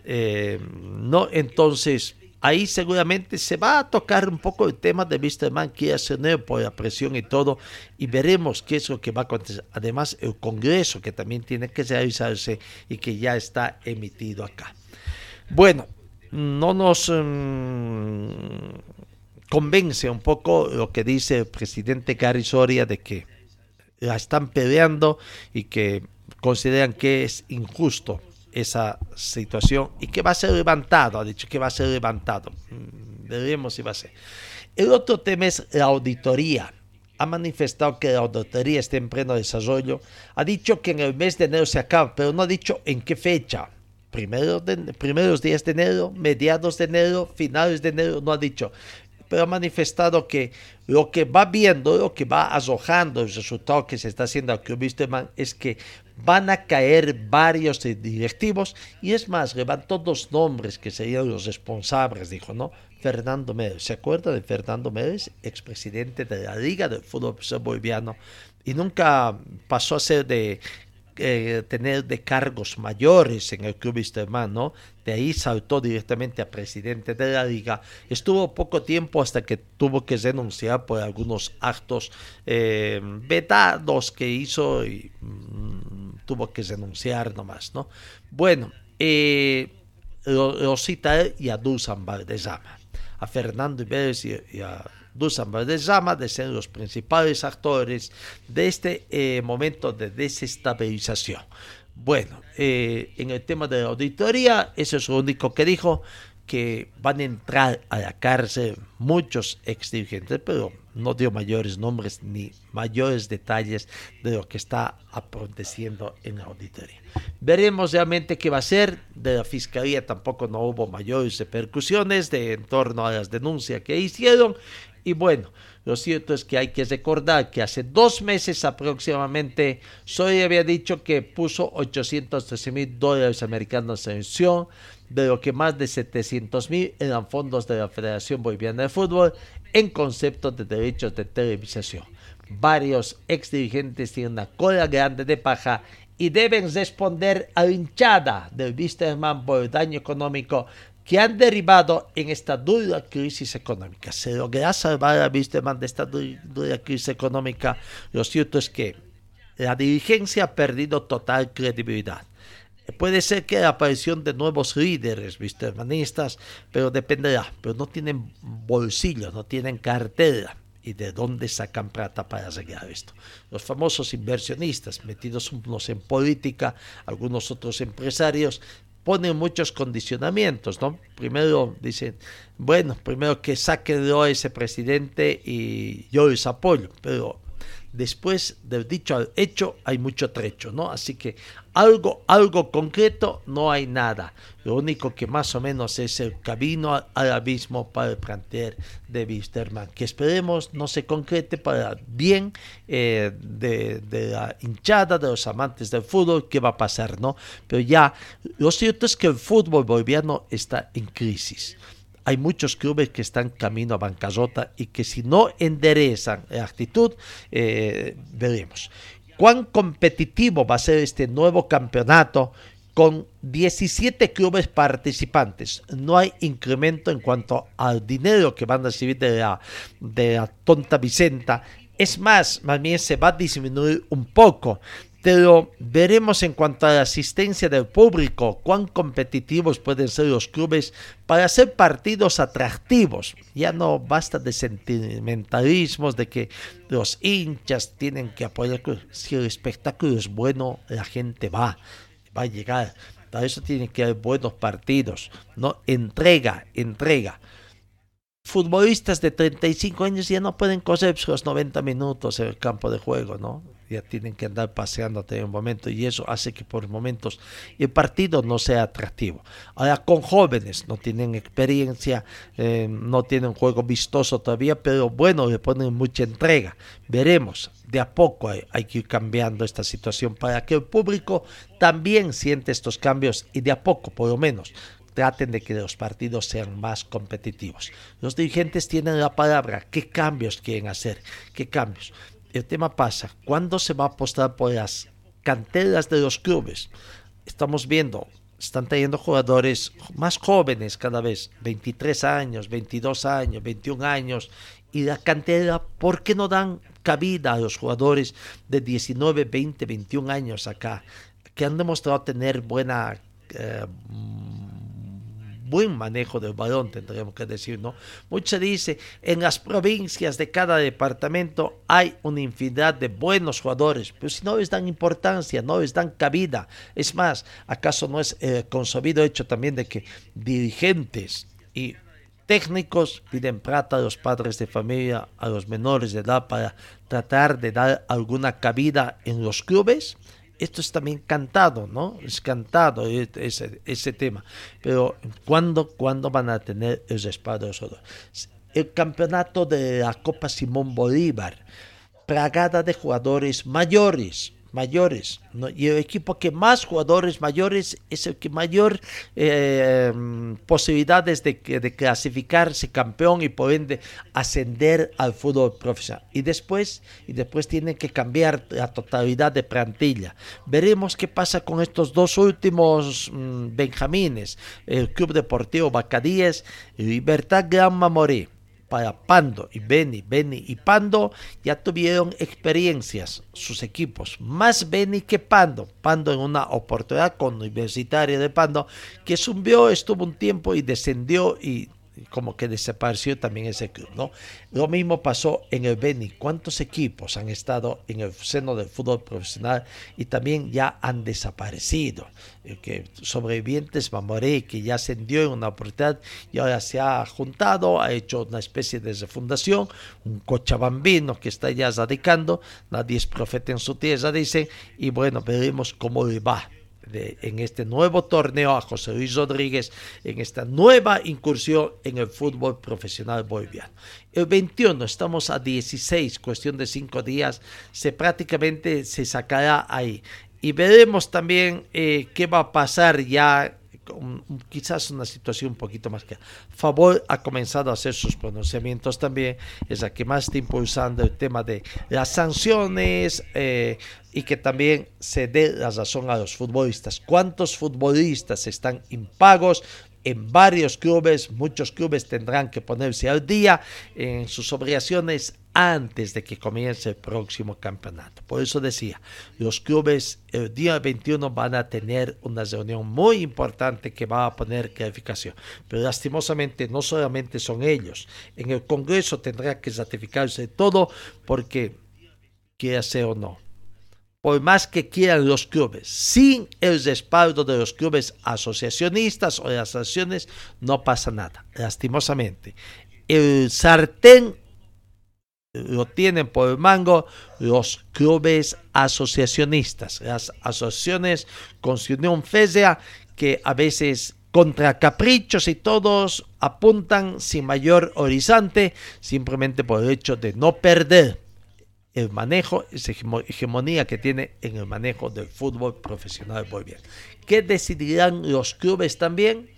Eh, no, entonces ahí seguramente se va a tocar un poco el tema de Mr. Man que hacer por la presión y todo y veremos qué es lo que va a acontecer. Además el Congreso que también tiene que realizarse y que ya está emitido acá. Bueno, no nos em, convence un poco lo que dice el presidente Gary Soria de que la están peleando y que consideran que es injusto esa situación y que va a ser levantado, ha dicho que va a ser levantado. Mm, veremos si va a ser. El otro tema es la auditoría. Ha manifestado que la auditoría está en pleno desarrollo. Ha dicho que en el mes de enero se acaba, pero no ha dicho en qué fecha primeros días de enero, mediados de enero, finales de enero, no ha dicho, pero ha manifestado que lo que va viendo, lo que va arrojando el resultado que se está haciendo al Club es que van a caer varios directivos y es más, levantó dos nombres que serían los responsables, dijo, ¿no? Fernando Mérez, ¿se acuerda de Fernando Mérez, expresidente de la Liga del Fútbol Boliviano? Y nunca pasó a ser de tener de cargos mayores en el club ¿no? De ahí saltó directamente a presidente de la liga. Estuvo poco tiempo hasta que tuvo que renunciar por algunos actos eh, vetados que hizo y mm, tuvo que renunciar nomás, ¿no? Bueno, eh, él y a Dusan Valdezama, a Fernando Iberes y a Dusan Valdezama de ser los principales actores de este eh, momento de desestabilización. Bueno, eh, en el tema de la auditoría, eso es lo único que dijo, que van a entrar a la cárcel muchos ex dirigentes, pero no dio mayores nombres ni mayores detalles de lo que está aconteciendo en la auditoría. Veremos realmente qué va a ser. De la fiscalía tampoco no hubo mayores repercusiones de, en torno a las denuncias que hicieron y bueno, lo cierto es que hay que recordar que hace dos meses aproximadamente Soy había dicho que puso 813 mil dólares americanos en acción, de lo que más de 700 mil eran fondos de la Federación Boliviana de Fútbol en concepto de derechos de televisación. varios ex dirigentes tienen una cola grande de paja y deben responder a la hinchada del Wisterman por el daño económico que han derivado en esta dura crisis económica. Se logra salvar a Wisterman de esta dura crisis económica. Lo cierto es que la dirigencia ha perdido total credibilidad. Puede ser que la aparición de nuevos líderes wistermanistas, pero dependerá. Pero no tienen bolsillo, no tienen cartera y de dónde sacan plata para arreglar esto. Los famosos inversionistas, metidos unos en política, algunos otros empresarios, ponen muchos condicionamientos, ¿no? Primero dicen, bueno, primero que saquen a ese presidente y yo les apoyo, pero después del dicho al hecho hay mucho trecho, ¿no? Así que algo, algo concreto no hay nada. Lo único que más o menos es el camino al abismo para el plantear de Wisterman, que esperemos no se concrete para bien eh, de, de, la hinchada, de los amantes del fútbol, qué va a pasar, ¿no? Pero ya, lo cierto es que el fútbol boliviano está en crisis hay muchos clubes que están camino a bancarrota y que si no enderezan la actitud, eh, veremos. ¿Cuán competitivo va a ser este nuevo campeonato? Con 17 clubes participantes, no hay incremento en cuanto al dinero que van a recibir de la, de la tonta Vicenta. Es más, más bien se va a disminuir un poco pero veremos en cuanto a la asistencia del público, cuán competitivos pueden ser los clubes para hacer partidos atractivos. Ya no basta de sentimentalismos, de que los hinchas tienen que apoyar. Si el espectáculo es bueno, la gente va, va a llegar. Para eso tienen que haber buenos partidos, ¿no? Entrega, entrega futbolistas de 35 años ya no pueden coser los 90 minutos en el campo de juego, ¿no? Ya tienen que andar paseándote en un momento y eso hace que por momentos el partido no sea atractivo. Ahora con jóvenes no tienen experiencia, eh, no tienen juego vistoso todavía, pero bueno, le ponen mucha entrega. Veremos, de a poco hay, hay que ir cambiando esta situación para que el público también siente estos cambios y de a poco, por lo menos, traten de que los partidos sean más competitivos. Los dirigentes tienen la palabra, ¿qué cambios quieren hacer? ¿Qué cambios? El tema pasa, ¿cuándo se va a apostar por las canteras de los clubes? Estamos viendo, están trayendo jugadores más jóvenes cada vez, 23 años, 22 años, 21 años, y la cantera, ¿por qué no dan cabida a los jugadores de 19, 20, 21 años acá, que han demostrado tener buena... Eh, buen manejo del balón, tendríamos que decir, ¿no? Mucho dice, en las provincias de cada departamento hay una infinidad de buenos jugadores, pero si no les dan importancia, no les dan cabida. Es más, ¿acaso no es eh, consabido hecho también de que dirigentes y técnicos piden plata a los padres de familia, a los menores de edad para tratar de dar alguna cabida en los clubes? Esto es también cantado, ¿no? Es cantado ese, ese tema. Pero ¿cuándo, ¿cuándo van a tener el respaldo de El campeonato de la Copa Simón Bolívar, plagada de jugadores mayores, mayores. Y el equipo que más jugadores mayores es el que mayor eh, posibilidades de, de, clasificarse campeón y por ende ascender al fútbol profesional. Y después, y después tienen que cambiar la totalidad de plantilla. Veremos qué pasa con estos dos últimos mm, benjamines, el Club Deportivo Bacadíes y Libertad Gran Mamoré para Pando y Beni, Beni y Pando ya tuvieron experiencias sus equipos, más Beni que Pando. Pando en una oportunidad con Universitaria de Pando que subió, estuvo un tiempo y descendió y como que desapareció también ese club, ¿no? Lo mismo pasó en el Beni. ¿Cuántos equipos han estado en el seno del fútbol profesional y también ya han desaparecido? Que sobrevivientes Mamoré, que ya ascendió en una oportunidad y ahora se ha juntado, ha hecho una especie de refundación, un cochabambino que está ya radicando, nadie es profeta en su tierra, dice, y bueno, veremos cómo le va en este nuevo torneo a José Luis Rodríguez, en esta nueva incursión en el fútbol profesional boliviano. El 21, estamos a 16, cuestión de cinco días, se prácticamente se sacará ahí. Y veremos también eh, qué va a pasar ya quizás una situación un poquito más que Favor ha comenzado a hacer sus pronunciamientos también, es la que más está impulsando el tema de las sanciones eh, y que también se dé la razón a los futbolistas. ¿Cuántos futbolistas están impagos? En varios clubes, muchos clubes tendrán que ponerse al día en sus obligaciones antes de que comience el próximo campeonato. Por eso decía, los clubes el día 21 van a tener una reunión muy importante que va a poner clarificación. Pero lastimosamente no solamente son ellos. En el Congreso tendrá que ratificarse todo porque, quiera ser o no, por más que quieran los clubes, sin el respaldo de los clubes asociacionistas o de las acciones, no pasa nada, lastimosamente. El sartén lo tienen por el mango los clubes asociacionistas, las asociaciones con unión fésea que a veces contra caprichos y todos apuntan sin mayor horizonte, simplemente por el hecho de no perder el manejo, esa hegemonía que tiene en el manejo del fútbol profesional boliviano. ¿Qué decidirán los clubes también?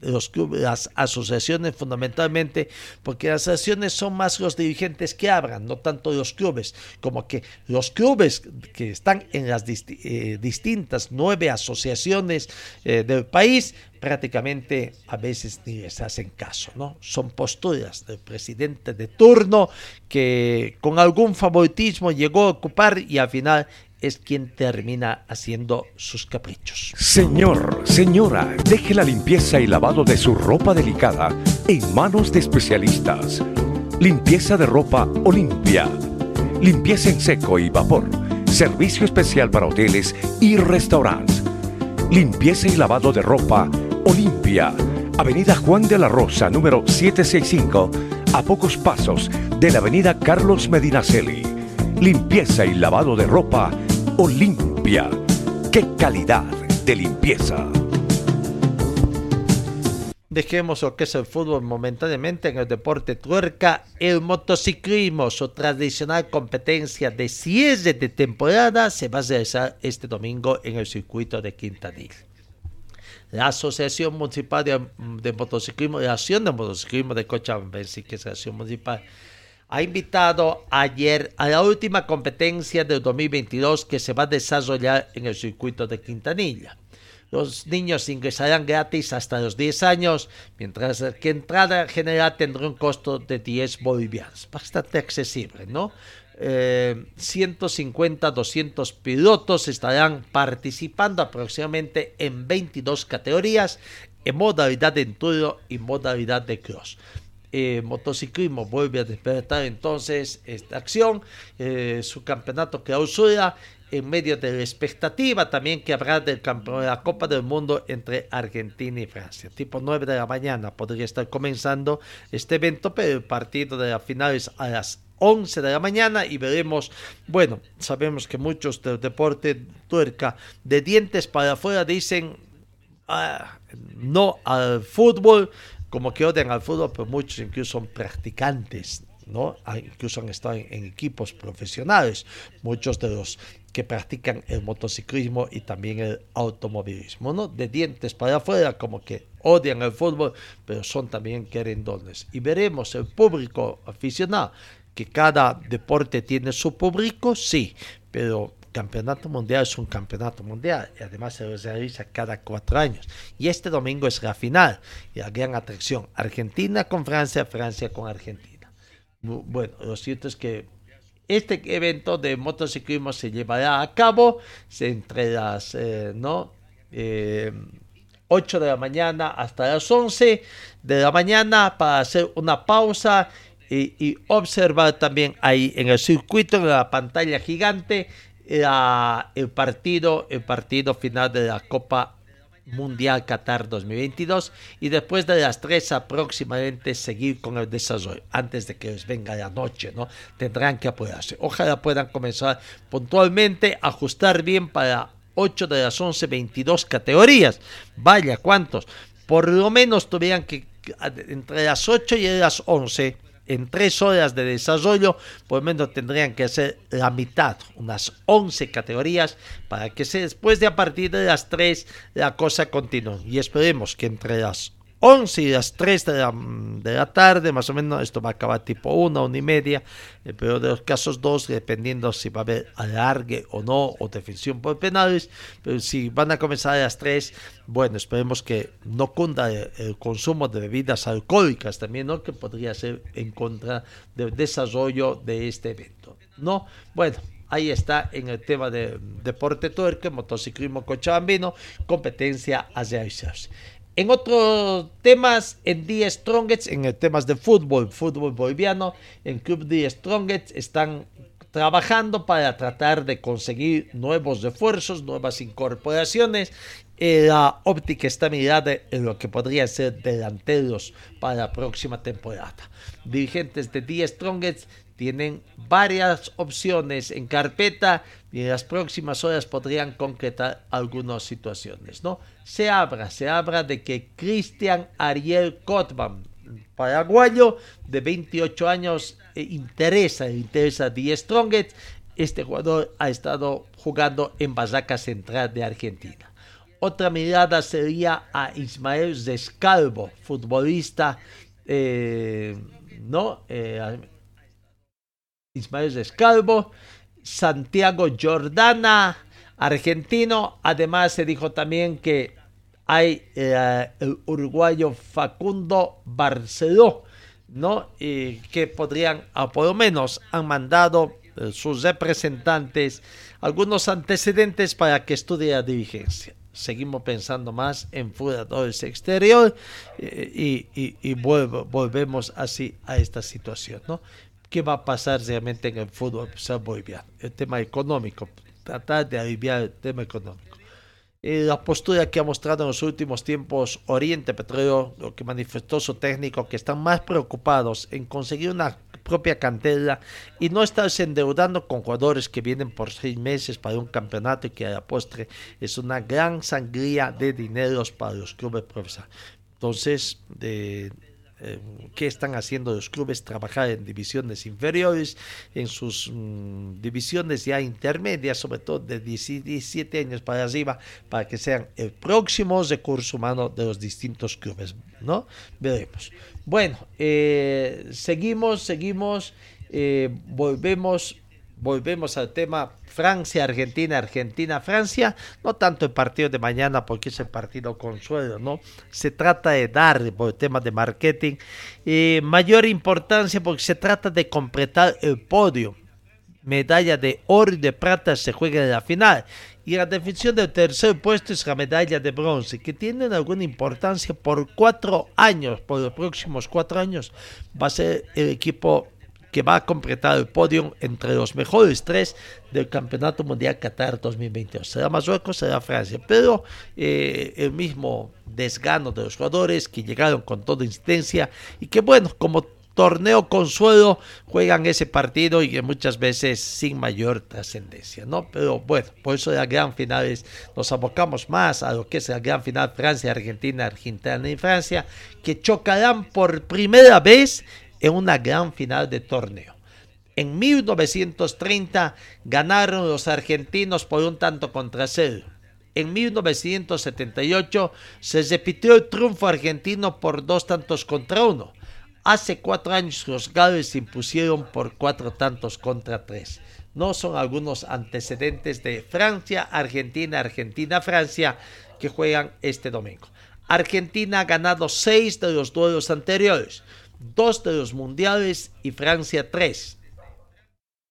Los clubes, las asociaciones fundamentalmente, porque las asociaciones son más los dirigentes que hablan, no tanto los clubes, como que los clubes que están en las eh, distintas nueve asociaciones eh, del país prácticamente a veces ni les hacen caso, ¿no? Son posturas del presidente de turno que con algún favoritismo llegó a ocupar y al final es quien termina haciendo sus caprichos. Señor, señora, deje la limpieza y lavado de su ropa delicada en manos de especialistas. Limpieza de ropa Olimpia. Limpieza en seco y vapor. Servicio especial para hoteles y restaurantes. Limpieza y lavado de ropa Olimpia, Avenida Juan de la Rosa, número 765, a pocos pasos de la Avenida Carlos Medinaceli. Limpieza y lavado de ropa Olimpia. ¡Qué calidad de limpieza! Dejemos lo que es el fútbol momentáneamente en el deporte tuerca, el motociclismo, su tradicional competencia de cierre de temporada se va a realizar este domingo en el circuito de Quintanil la Asociación Municipal de, Motociclismo, la Acción de Motociclismo de Cochabamba, que es la Acción Municipal, ha invitado ayer a la última competencia del 2022 que se va a desarrollar en el circuito de Quintanilla. Los niños ingresarán gratis hasta los 10 años, mientras que entrada general tendrá un costo de 10 bolivianos. Bastante accesible, ¿no? 150, eh, 200 pilotos estarán participando aproximadamente en 22 categorías en modalidad de enduro y modalidad de cross. Eh, motociclismo vuelve a despertar entonces esta acción, eh, su campeonato clausura en medio de la expectativa también que habrá del campeón de la Copa del Mundo entre Argentina y Francia. Tipo 9 de la mañana podría estar comenzando este evento, pero el partido de la final es a las 11 de la mañana y veremos, bueno, sabemos que muchos del deporte tuerca de dientes para afuera dicen ah, no al fútbol, como que odian al fútbol, pero muchos incluso son practicantes, ¿no? Ah, incluso han estado en, equipos profesionales, muchos de los que practican el motociclismo y también el automovilismo, ¿no? De dientes para afuera, como que odian el fútbol, pero son también querendones. Y veremos el público aficionado que cada deporte tiene su público, sí, pero campeonato mundial es un campeonato mundial y además se realiza cada cuatro años. Y este domingo es la final y la gran atracción, Argentina con Francia, Francia con Argentina. Bueno, lo cierto es que este evento de motociclismo se llevará a cabo entre las eh, ¿no? 8 eh, de la mañana hasta las 11 de la mañana para hacer una pausa y, observar también ahí en el circuito, en la pantalla gigante, el, partido, el partido final de la Copa Mundial Qatar 2022 y después de las tres aproximadamente seguir con el desarrollo antes de que les venga la noche, ¿no? Tendrán que apoyarse. Ojalá puedan comenzar puntualmente, ajustar bien para 8 de las 11, 22 categorías. Vaya, ¿cuántos? Por lo menos tuvieran que entre las 8 y las 11 en tres horas de desarrollo, por lo menos tendrían que hacer la mitad, unas 11 categorías, para que se, después de a partir de las 3 la cosa continúe. Y esperemos que entre las 11 y las 3 de la, de la, tarde, más o menos, esto va a acabar tipo 1, 1 y media, el peor de los casos 2, dependiendo si va a haber alargue o no, o definición por penales, pero si van a comenzar a las 3, bueno, esperemos que no cunda el, consumo de bebidas alcohólicas también, ¿no? que podría ser en contra del desarrollo de este evento, ¿no? Bueno, ahí está en el tema de deporte tuerque, motociclismo cochabambino, competencia a. En otros temas, en The Strongest, en temas de fútbol, fútbol boliviano, en Club The Strongest están trabajando para tratar de conseguir nuevos refuerzos, nuevas incorporaciones. Eh, la óptica está mirada en lo que podrían ser delanteros para la próxima temporada. Dirigentes de The Strongest tienen varias opciones en carpeta y en las próximas horas podrían concretar algunas situaciones, ¿no? Se habla, se habla de que Cristian Ariel Kotman, paraguayo de 28 años, eh, interesa, interesa The Strongest. Este jugador ha estado jugando en Barraca Central de Argentina. Otra mirada sería a Ismael Descalvo, futbolista, eh, ¿no? Eh, Ismael Descalvo, Santiago Jordana, argentino. Además se dijo también que hay eh, el uruguayo Facundo Barceló, ¿no? Y que podrían, o por lo menos han mandado eh, sus representantes algunos antecedentes para que estudie la dirigencia. Seguimos pensando más en jugadores exterior eh, y, y, volvemos así a esta situación, ¿no? Qué va a pasar realmente en el fútbol boliviano. El tema económico, tratar de aliviar el tema económico. Eh, la postura que ha mostrado en los últimos tiempos Oriente Petróleo, lo que manifestó su técnico, que están más preocupados en conseguir una propia cantera y no estarse endeudando con jugadores que vienen por seis meses para un campeonato y que a la postre es una gran sangría de dineros para los clubes profesionales. Entonces, de, eh, qué están haciendo los clubes, trabajar en divisiones inferiores, en sus mm, divisiones ya intermedias, sobre todo de 17 años para arriba, para que sean el próximo recurso humano de los distintos clubes, ¿no? Veremos. Bueno, eh, seguimos, seguimos, eh, volvemos volvemos al tema Francia, Argentina, Argentina, Francia, no tanto el partido de mañana porque es el partido consuelo, ¿no? Se trata de dar por el tema de marketing eh, mayor importancia porque se trata de completar el podio. Medalla de oro y de plata se juega en la final. Y la definición del tercer puesto es la medalla de bronce, que tiene alguna importancia por cuatro años, por los próximos cuatro años. Va a ser el equipo que va a completar el podio entre los mejores tres del Campeonato Mundial Qatar 2022. Será Marruecos, será Francia, pero eh, el mismo desgano de los jugadores que llegaron con toda insistencia y que bueno, como torneo consuelo juegan ese partido y que muchas veces sin mayor trascendencia, ¿no? Pero bueno, por eso las gran finales nos abocamos más a lo que es la gran final Francia, Argentina, Argentina y Francia, que chocarán por primera vez en una gran final de torneo. En 1930 ganaron los argentinos por un tanto contra cero. En 1978 se repitió el triunfo argentino por dos tantos contra uno. Hace cuatro años los gales se impusieron por cuatro tantos contra tres. No son algunos antecedentes de Francia, Argentina, Argentina, Francia que juegan este domingo. Argentina ha ganado seis de los duelos anteriores dos de los mundiales y Francia tres.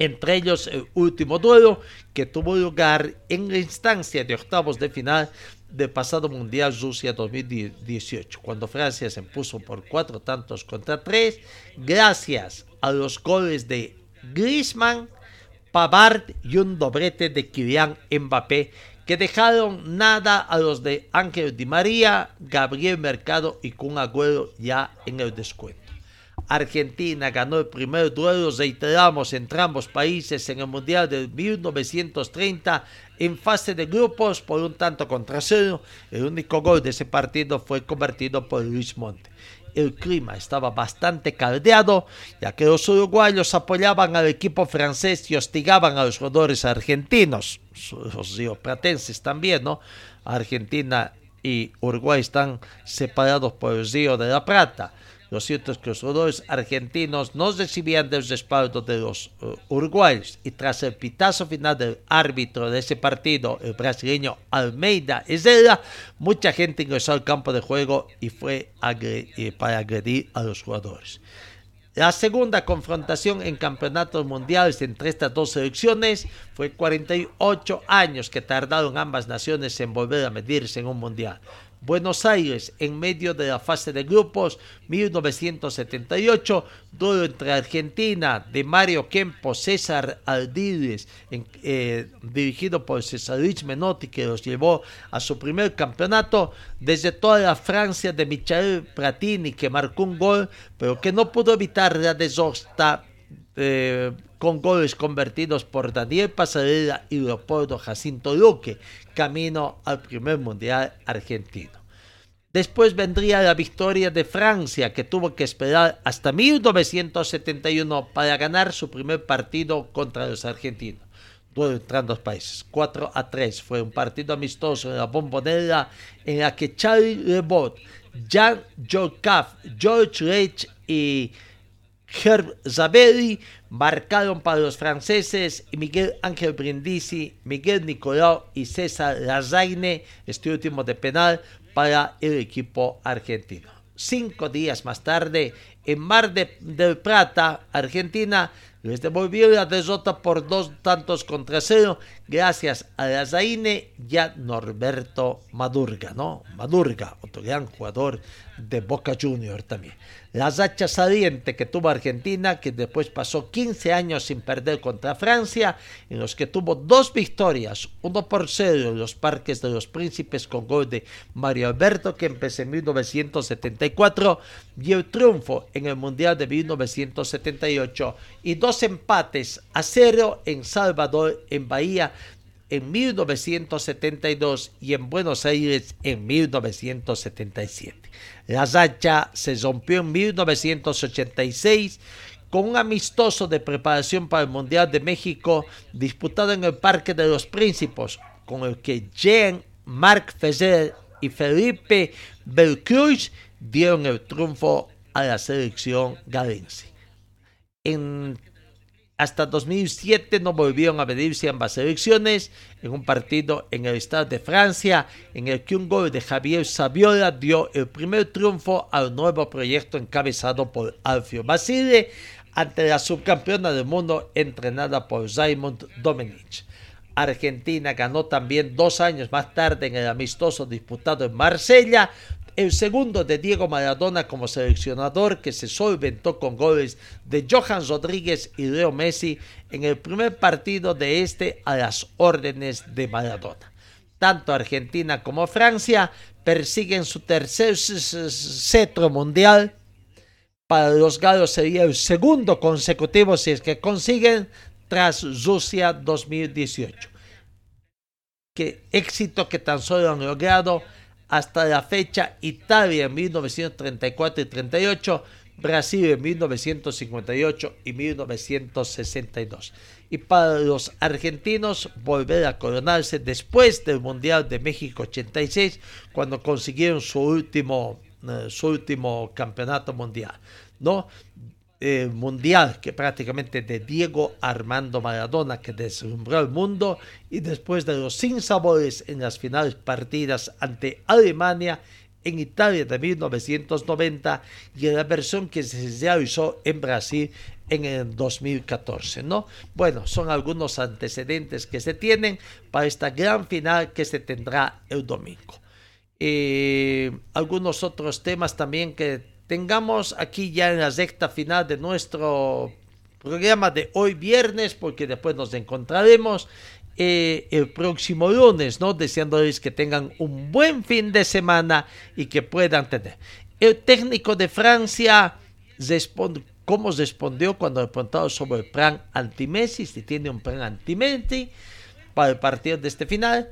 Entre ellos el último duelo que tuvo lugar en la instancia de octavos de final del pasado Mundial Rusia 2018, cuando Francia se impuso por cuatro tantos contra tres, gracias a los goles de Griezmann, Pavard y un doblete de Kylian Mbappé, que dejaron nada a los de Ángel Di María, Gabriel Mercado y Kun Agüero ya en el descuento. Argentina ganó el primer duelo, reiteramos, entre ambos países en el Mundial de 1930 en fase de grupos por un tanto contra cero. El único gol de ese partido fue convertido por Luis Monte. el clima estaba bastante caldeado, ya que los uruguayos apoyaban al equipo francés y hostigaban a los jugadores argentinos, los rioplatenses también, ¿no? Argentina y Uruguay están separados por el río de la Plata. Lo cierto es que los jugadores argentinos no recibían del respaldo de los uh, uruguayos y tras el pitazo final del árbitro de ese partido, el brasileño Almeida Ezela, mucha gente ingresó al campo de juego y fue para agredir a los jugadores. La segunda confrontación en campeonatos mundiales entre estas dos selecciones fue 48 años que tardaron ambas naciones en volver a medirse en un mundial. Buenos Aires en medio de la fase de grupos 1978, duelo entre Argentina de Mario Kempo, César Aldiles, eh, dirigido por César Luis Menotti, que los llevó a su primer campeonato, desde toda la Francia de Michel Pratini, que marcó un gol, pero que no pudo evitar la deshosta eh, con goles convertidos por Daniel Pasarela y Leopoldo Jacinto Luque, camino al primer mundial argentino. Después vendría la victoria de Francia, que tuvo que esperar hasta 1971 para ganar su primer partido contra los argentinos. Duelo entre ambos países. 4 a 3 fue un partido amistoso en la bombonera en la que Charlie Lebot, Jean Jorkaf, George Reich y Herb Zabelli marcaron para los franceses Miguel Ángel Brindisi, Miguel Nicolau y César Lazaine, este último de penal, para el equipo argentino. Cinco días más tarde, en Mar del Plata, Argentina, les devolvió la derrota por dos tantos contra cero gracias a Lazaine y a Norberto Madurga, ¿no? Madurga, otro gran jugador de Boca Junior también. La racha saliente que tuvo Argentina, que después pasó 15 años sin perder contra Francia, en los que tuvo dos victorias, uno por cero en los Parques de los Príncipes con gol de Mario Alberto, que empezó en 1974, y el triunfo en el Mundial de 1978, y dos empates a cero en Salvador, en Bahía, en 1972 y en Buenos Aires en 1977. La racha se rompió en 1986 con un amistoso de preparación para el Mundial de México disputado en el Parque de los Príncipes, con el que Jean Marc Fezer y Felipe Belcruz dieron el triunfo a la selección galense. En hasta 2007 no volvieron a medirse ambas selecciones en un partido en el Estado de Francia en el que un gol de Javier Saviola dio el primer triunfo al nuevo proyecto encabezado por Alfio Basile ante la subcampeona del mundo entrenada por Raymond Domenech. Argentina ganó también dos años más tarde en el amistoso disputado en Marsella el segundo de Diego Maradona como seleccionador que se solventó con goles de Johan Rodríguez y Leo Messi en el primer partido de este a las órdenes de Maradona. Tanto Argentina como Francia persiguen su tercer cetro mundial. Para los galos sería el segundo consecutivo si es que consiguen tras Rusia 2018. Qué éxito que tan solo han logrado hasta la fecha Italia en 1934 y 38, Brasil en 1958 y 1962. Y para los argentinos volver a coronarse después del Mundial de México 86, cuando consiguieron su último, eh, su último campeonato mundial. ¿no? Eh, mundial que prácticamente de Diego Armando Maradona que deslumbró al mundo y después de los sinsabores en las finales partidas ante Alemania en Italia de 1990 y en la versión que se realizó en Brasil en el 2014, ¿no? Bueno, son algunos antecedentes que se tienen para esta gran final que se tendrá el domingo. Eh, algunos otros temas también que tengamos aquí ya en la recta final de nuestro programa de hoy viernes, porque después nos encontraremos eh, el próximo lunes, ¿no? Deseándoles que tengan un buen fin de semana y que puedan tener. El técnico de Francia responde, cómo respondió cuando le preguntaron sobre el plan anti-Messi, si tiene un plan anti-Messi para el partido de este final.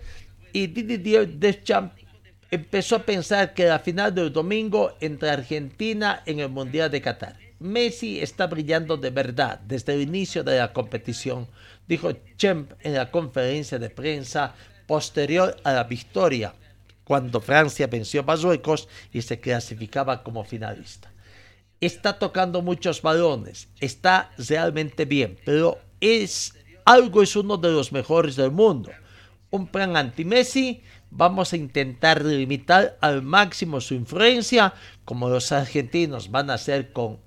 Y Didier Deschamps empezó a pensar que la final del domingo entre Argentina en el Mundial de Qatar. Messi está brillando de verdad desde el inicio de la competición, dijo Chemp en la conferencia de prensa posterior a la victoria, cuando Francia venció a Marruecos y se clasificaba como finalista. Está tocando muchos balones, está realmente bien, pero es algo es uno de los mejores del mundo. Un plan anti-Messi vamos a intentar limitar al máximo su influencia, como los argentinos van a hacer con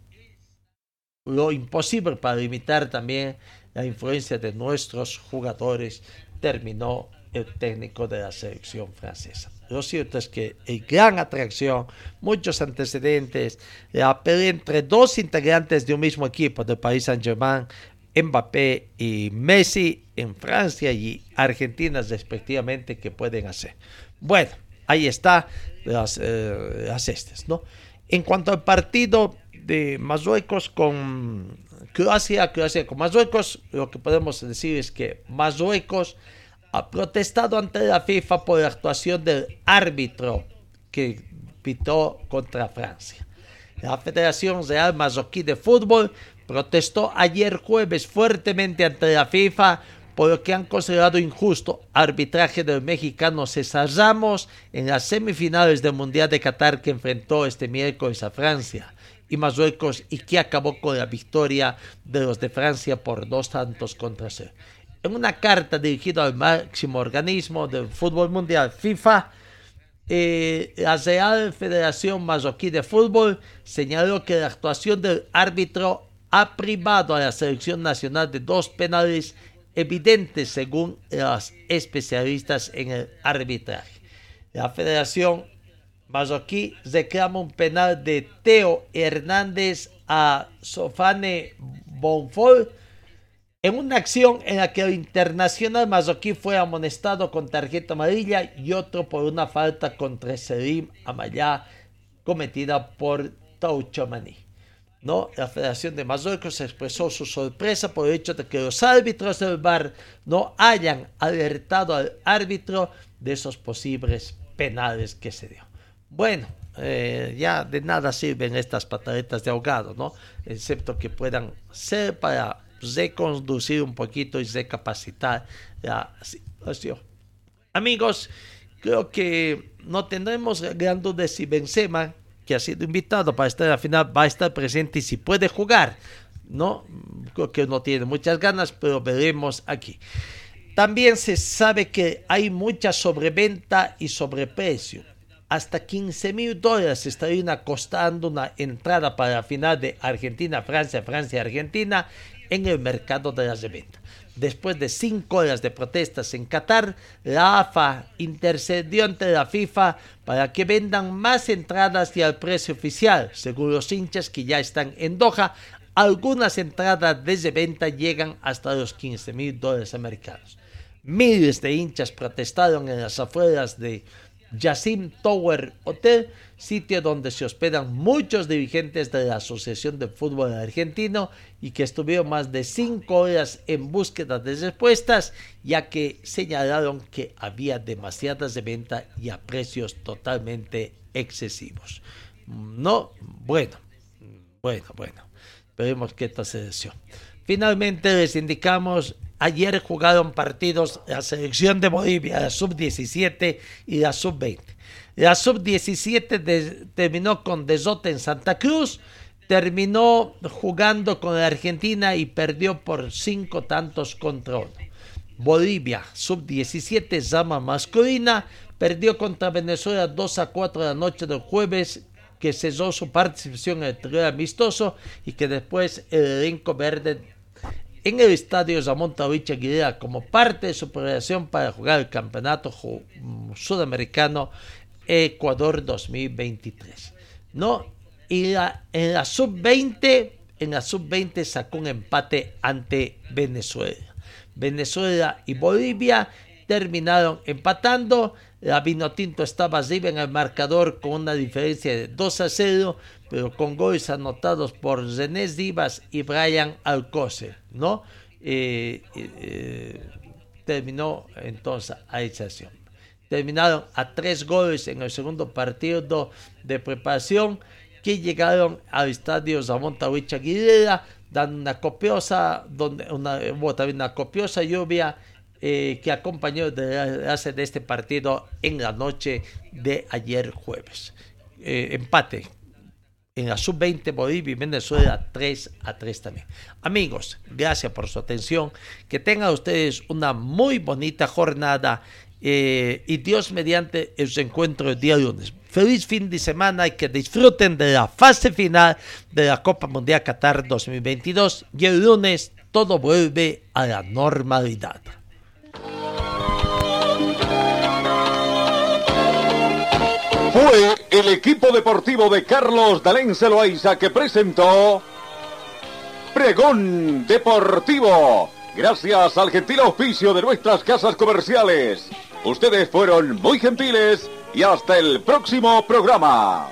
lo imposible para limitar también la influencia de nuestros jugadores, terminó el técnico de la selección francesa. Lo cierto es que hay gran atracción, muchos antecedentes, la pelea entre dos integrantes de un mismo equipo del país Saint-Germain, Mbappé y Messi en Francia y Argentina respectivamente que pueden hacer. Bueno, ahí está las, eh, ¿no? En cuanto al partido de Marruecos con Croacia, Croacia con Marruecos, lo que podemos decir es que Marruecos ha protestado ante la FIFA por la actuación del árbitro que pitó contra Francia. La Federación Real Marroquí de Fútbol protestó ayer jueves fuertemente ante la FIFA por lo que han considerado injusto arbitraje del mexicano César Ramos en las semifinales del Mundial de Qatar que enfrentó este miércoles a Francia y Marruecos y que acabó con la victoria de los de Francia por dos tantos contra cero. En una carta dirigida al máximo organismo del fútbol mundial FIFA, eh, la Real Federación Marroquí de Fútbol señaló que la actuación del árbitro ha privado a la selección nacional de dos penales evidentes según los especialistas en el arbitraje. La Federación Marroquí reclama un penal de Teo Hernández a Sofane Bonfol en una acción en la que el internacional marroquí fue amonestado con tarjeta amarilla y otro por una falta contra Selim Amayá cometida por Tauchomani. ¿No? La Federación de Marruecos expresó su sorpresa por el hecho de que los árbitros del VAR no hayan alertado al árbitro de esos posibles penales que se dio. Bueno, eh, ya de nada sirven estas pataletas de ahogado, ¿no? Excepto que puedan ser para reconducir un poquito y recapacitar la situación. Amigos, creo que no tendremos gran duda si Benzema que ha sido invitado para estar en la final, va a estar presente y si puede jugar. No, creo que no tiene muchas ganas, pero veremos aquí. También se sabe que hay mucha sobreventa y sobreprecio. Hasta 15 mil dólares estaría costando una entrada para la final de Argentina, Francia, Francia, Argentina en el mercado de la reventa. Después de cinco horas de protestas en Qatar, la AFA intercedió ante la FIFA para que vendan más entradas y al precio oficial. Según los hinchas que ya están en Doha, algunas entradas de venta llegan hasta los 15 mil dólares americanos. Miles de hinchas protestaron en las afueras de Yassim Tower Hotel, sitio donde se hospedan muchos dirigentes de la Asociación de Fútbol Argentino y que estuvieron más de cinco horas en búsqueda de respuestas, ya que señalaron que había demasiadas de venta y a precios totalmente excesivos. No, bueno, bueno, bueno, esperemos que esta se Finalmente les indicamos Ayer jugaron partidos la selección de Bolivia, la sub-17 y la sub-20. La sub-17 terminó con Desote en Santa Cruz, terminó jugando con la Argentina y perdió por cinco tantos contra uno. Bolivia, sub-17, Zama masculina, perdió contra Venezuela 2 a 4 de la noche del jueves, que cesó su participación en el trío amistoso y que después el elenco verde en el estadio Ramón Tawicha Aguilera como parte de su preparación para jugar el campeonato sudamericano Ecuador 2023. ¿No? Y en la sub-20, en la sub-20 sacó un empate ante Venezuela. Venezuela y Bolivia terminaron empatando. La Vinotinto estaba arriba en el marcador con una diferencia de 2 a 0, pero con goles anotados por René Divas y Brian Alcocer, ¿no? Eh, eh, terminó entonces a esa acción. terminaron a tres goles en el segundo partido de preparación que llegaron al estadio Ramón Tahuicha Aguilera, dando una copiosa, donde una, hubo una copiosa lluvia eh, que acompañó el de este partido en la noche de ayer jueves. Eh, empate en la sub-20 Bolivia y Venezuela 3 a 3 también. Amigos, gracias por su atención. Que tengan ustedes una muy bonita jornada eh, y Dios mediante el encuentro el día lunes. Feliz fin de semana y que disfruten de la fase final de la Copa Mundial Qatar 2022 y el lunes todo vuelve a la normalidad. Fue el equipo deportivo de Carlos Dalén Celoaiza que presentó Pregón Deportivo. Gracias al gentil auspicio de nuestras casas comerciales. Ustedes fueron muy gentiles y hasta el próximo programa.